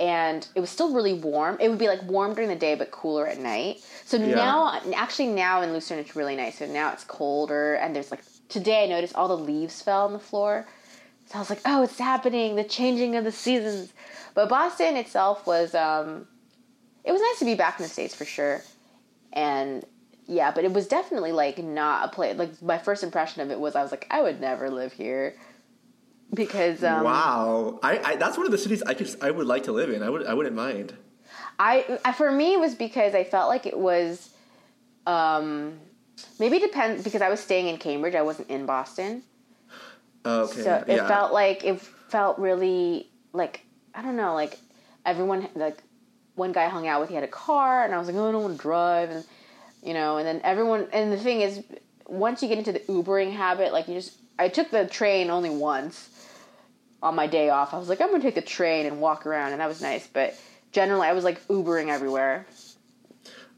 And it was still really warm. It would be like warm during the day, but cooler at night. So Yeah. now, actually, now in Lucerne, it's really nice. So now it's colder, and there's like today I noticed all the leaves fell on the floor. So I was like, oh, it's happening, the changing of the seasons. But Boston itself was, um, it was nice to be back in the States for sure. And yeah, but it was definitely like not a place. Like my first impression of it was, I was like, I would never live here because um, wow, I, I that's one of the cities I could I would like to live in. I would I wouldn't mind. I, for me it was because I felt like it was, um, maybe depends because I was staying in Cambridge. I wasn't in Boston, Okay, so it yeah. felt like it felt really like I don't know, like everyone like one guy hung out with he had a car, and I was like, oh, I don't want to drive, and you know, and then everyone. And the thing is, once you get into the Ubering habit, like you just, I took the train only once on my day off. I was like, I'm gonna take the train and walk around, and that was nice, but. Generally, I was like Ubering everywhere.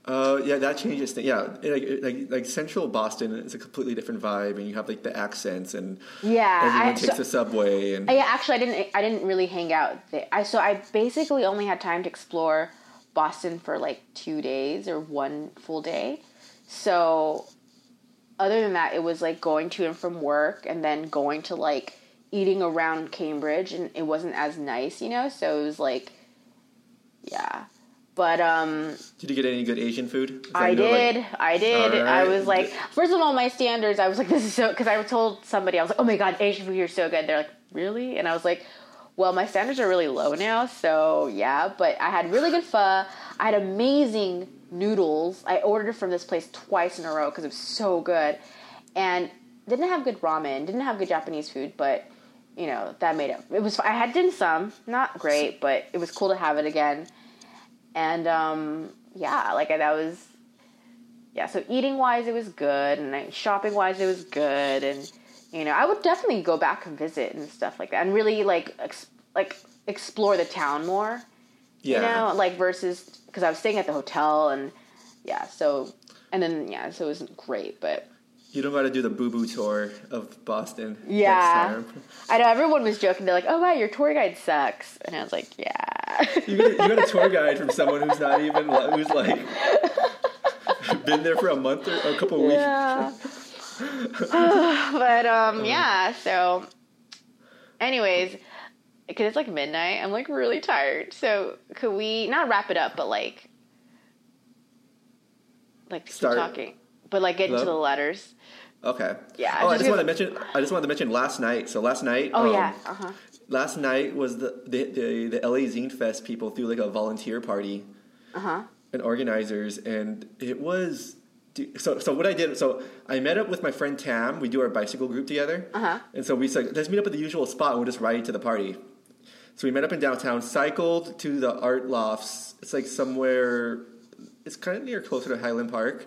Uh, yeah, that changes things. Yeah, like, like like central Boston is a completely different vibe, and you have like the accents, and Yeah, everyone I- takes so- the subway, and Yeah, actually, I didn't. I didn't really hang out there. I so I basically only had time to explore Boston for like two days or one full day. So, other than that, it was like going to and from work, and then going to like eating around Cambridge, and it wasn't as nice, you know. So it was like, yeah. But um, did you get any good Asian food? I know, like- did. I did. All I was like, first of all, my standards. I was like, this is so because I told somebody I was like, oh my god, Asian food here is so good. They're like, really? And I was like, well, my standards are really low now, so yeah. But I had really good pho. I had amazing noodles. I ordered from this place twice in a row because it was so good, and didn't have good ramen. Didn't have good Japanese food, but you know that made it. It was. I had dim sum, not great, but it was cool to have it again. And um, yeah, like that was yeah. So eating wise, it was good, and shopping wise, it was good, and you know, I would definitely go back and visit and stuff like that, and really like ex- like explore the town more. Yeah. You know, like versus because I was staying at the hotel and yeah, so and then yeah, so it was great, but You don't got to do the boo boo tour of Boston. yeah, I know everyone was joking. They're like, "Oh wow, your tour guide sucks," and I was like, "Yeah." You got, a, you got a tour guide from someone who's not even who's like been there for a month or a couple of weeks. Yeah. but um, yeah. So, anyways, because it's like midnight, I'm like really tired. So, could we not wrap it up, but like, like Start. talking, but like get into the letters. Okay. Yeah, Oh, I just just wanted to mention. I just wanted to mention last night. So last night. Oh um, yeah. Uh huh. Last night was the the, the the LA Zine Fest people threw like a volunteer party Uh huh. and organizers, and it was. So, so what I did, so I met up with my friend Tam. We do our bicycle group together, Uh-huh. and so we said, let's meet up at the usual spot. and We'll just ride to the party. So we met up in downtown, cycled to the art lofts. It's like somewhere, it's kind of near closer to Highland Park,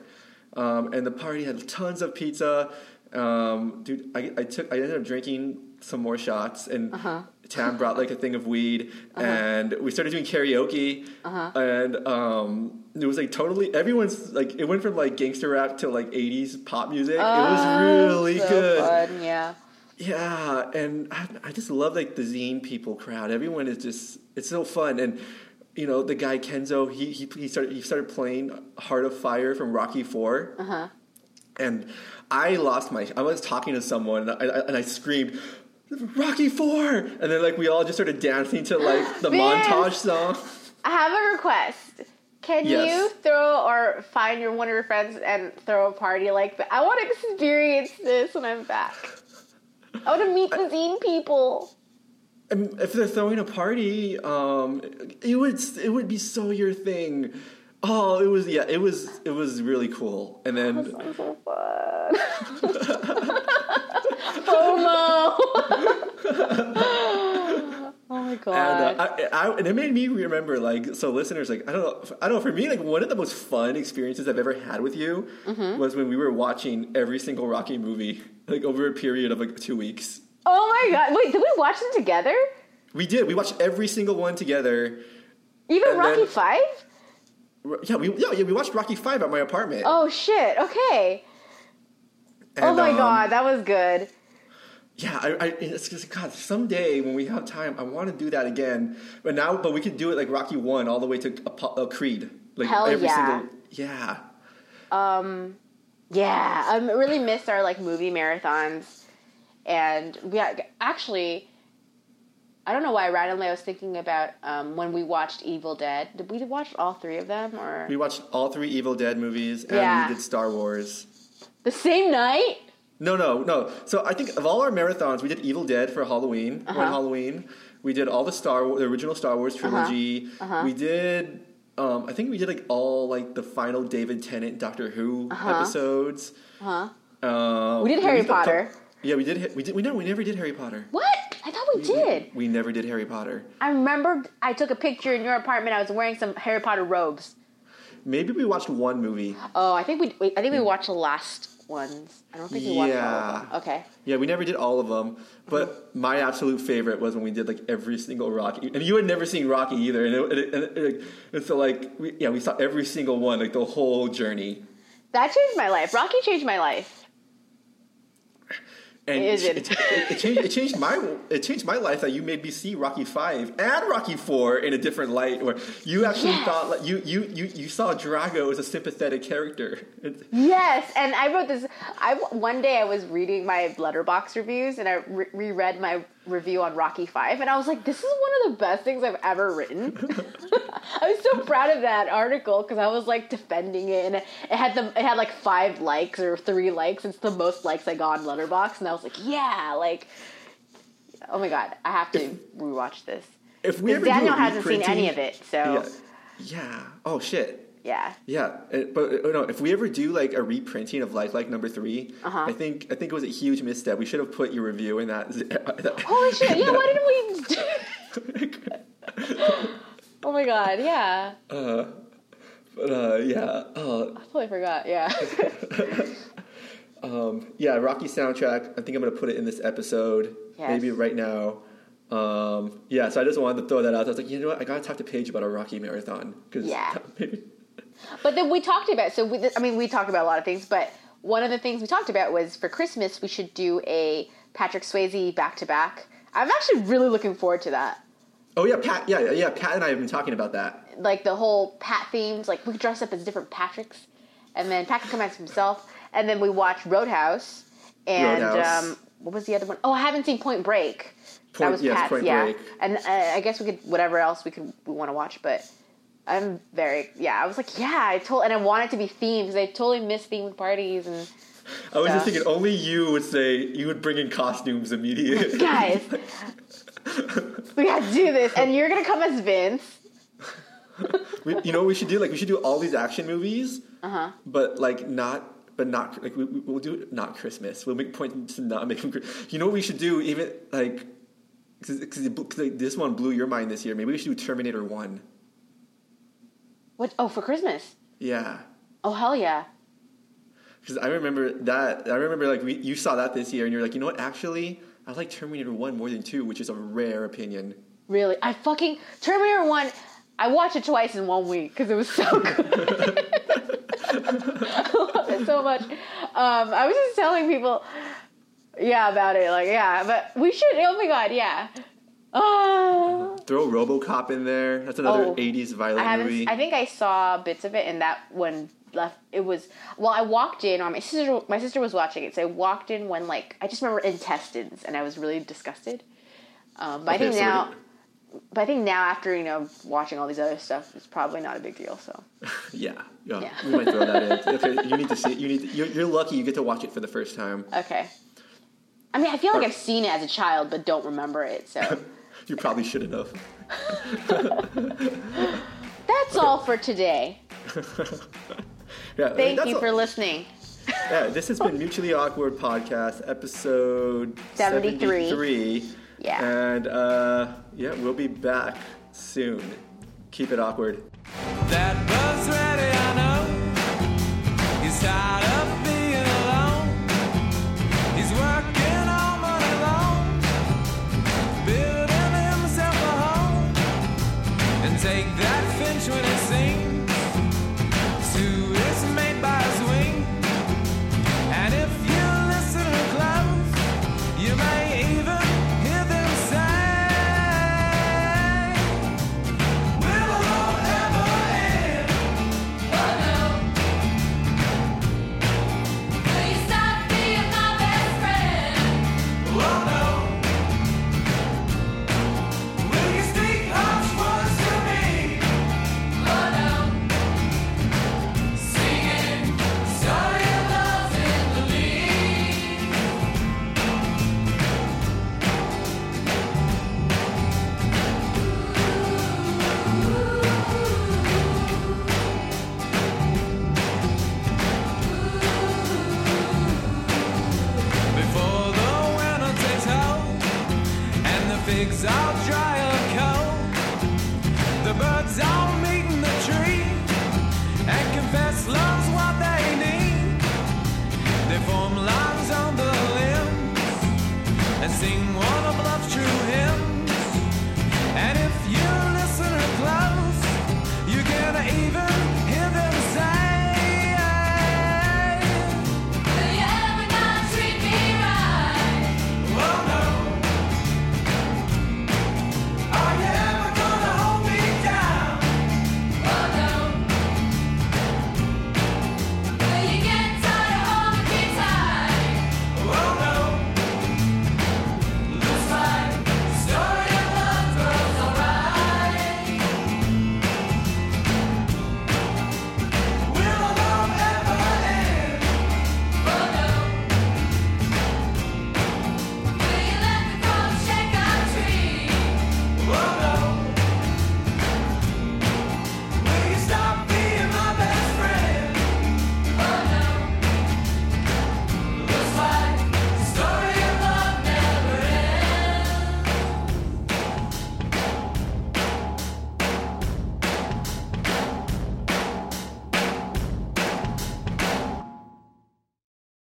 um, and the party had tons of pizza. Um, dude, I, I took, I ended up drinking some more shots, and Uh-huh. Tam brought like a thing of weed, and we started doing karaoke, Uh-huh. and um, it was like totally everyone's like it went from like gangster rap to like '80s pop music. it was really Oh, so good. Fun, yeah. Yeah, and I, I just love like the zine people crowd. Everyone is just it's so fun, and you know the guy Kenzo he he, he started he started playing Heart of Fire from Rocky Four, Uh-huh. and I lost my. I was talking to someone and I, and I screamed. Rocky Four, and then like we all just started dancing to like the montage song. I have a request. Can Yes. you throw or find your one of your friends and throw a party like that? I want to experience this when I'm back. I want to meet the zine people. If they're throwing a party, um, it would it would be so your thing. Oh, it was yeah, it was it was really cool. And then so fun. FOMO. oh my god. and, uh, I, I, and it made me remember like so listeners like I don't know I don't know for me like one of the most fun experiences I've ever had with you Mm-hmm. was when we were watching every single Rocky movie like over a period of like two weeks. Oh my god. Wait, did we watch them together? We did. We watched every single one together. Even And Rocky then- Five? Yeah, we yeah, yeah we watched Rocky Five at my apartment. Oh shit. Okay. oh my um, god, that was good. Yeah, I, I it's just God. Someday when we have time, I want to do that again. But now, but we could do it like Rocky One all the way to Apo- uh, Creed. Like Hell every yeah. single yeah. Um, yeah, I really miss our like movie marathons, and we actually, I don't know why randomly I was thinking about um, when we watched Evil Dead. Did we watch all three of them or We watched all three Evil Dead movies, and Yeah. we did Star Wars. the same night? No, no, no. So I think of all our marathons, we did Evil Dead for Halloween. Uh-huh. One Halloween, we did all the Star, the original Star Wars trilogy. Uh-huh. We did. Um, I think we did like all like the final David Tennant Doctor Who episodes. Huh? Um, We did Harry did the- Potter. Yeah, we did. We did. We no, we never did Harry Potter. What? I thought we did. We never did Harry Potter. I remember I took a picture in your apartment. I was wearing some Harry Potter robes. Maybe we watched one movie. Oh, I think we. we I think we watched the last ones. I don't think we watched all Yeah. of them. Okay. Yeah, we never did all of them. But my absolute favorite was when we did like every single Rocky, and you had never seen Rocky either, and, it, and, it, and, it- and so like we, yeah, we saw every single one, like the whole journey. That changed my life. Rocky changed my life. And it, it? it, changed, it changed my it changed my life that you made me see Rocky Five and Rocky Four in a different light, where you actually Yes. thought like you you you you saw Drago as a sympathetic character. Yes, and I wrote this. I one day I was reading my Letterboxd reviews, and I re- reread my review on Rocky Five, and I was like, "This is one of the best things I've ever written." I was so proud of that article because I was like defending it, and it had the it had like five likes or three likes. It's the most likes I got on Letterboxd, and I was like, "Yeah, like." Oh my god, I have to rewatch this. If we Because ever do Daniel hasn't seen any of it, so Yeah. yeah. Oh shit. Yeah. Yeah, uh, but uh, no. If we ever do like a reprinting of Like Like Number 3 Uh-huh. I think I think it was a huge misstep. We should have put your review in that. that Holy shit! Yeah, why didn't we? oh my god, yeah. but uh, yeah, uh, I totally forgot. Yeah. um, yeah. Rocky soundtrack. I think I'm gonna put it in this episode. Yes. Maybe right now. Um, yeah, so I just wanted to throw that out. I was like, you know what? I gotta talk to Paige about a Rocky marathon because Yeah. maybe. But then we talked about so we, I mean we talked about a lot of things, but one of the things we talked about was for Christmas we should do a Patrick Swayze back to back. I'm actually really looking forward to that. Oh yeah, Pat. Yeah, yeah, yeah. Pat and I have been talking about that. Like the whole Pat themes, like we could dress up as different Patricks, and then Pat could come as himself, and then we watch Roadhouse, and Roadhouse. um, what was the other one? Oh, I haven't seen Point Break. that was yes, Pat's, Point yeah. Break. And uh, I guess we could whatever else we could we want to watch, but. I'm very yeah. I was like yeah. I told and I want it to be themed because I totally miss themed parties and I was just thinking only you would say you would bring in costumes immediately. guys, we gotta do this. And you're gonna come as Vince. We, you know what we should do? Like we should do all these action movies, Uh huh. but like not, but not like we, we'll do it not Christmas. We'll make point to not make them. You know what we should do? Even like because like, this one blew your mind this year. Maybe we should do Terminator One. What? Oh, for Christmas. Yeah, Oh hell yeah. because I remember that. I remember like we, you saw that this year, and you're like, you know what? Actually, I like Terminator One more than two, which is a rare opinion. Really, I fucking Terminator One. I watched it twice in one week because it was so good. I love it so much. Um, I was just telling people, yeah, about it. Like, yeah, but we should. Oh my god, yeah. Oh, Throw RoboCop in there. That's another Oh. '80s violent haven't. movie. I think I saw bits of it, and that one left. It was well. I walked in, or my sister. My sister was watching it, so I walked in when like I just remember intestines, and I was really disgusted. Um, but I think so now, but I think now after you know watching all these other stuff, it's probably not a big deal. So Yeah, yeah, Yeah. we might throw that in. Okay, you need to see. It. You need. To, you're, you're lucky you get to watch it for the first time. okay. I mean, I feel like I've seen it as a child, but don't remember it. So You probably shouldn't have. that's all for today. Yeah, Thank you all- for listening. Yeah, this has been mutually awkward podcast episode 73. 73. Yeah. and uh, yeah, we'll be back soon. Keep it awkward. That bus ready, I know. He's tired of building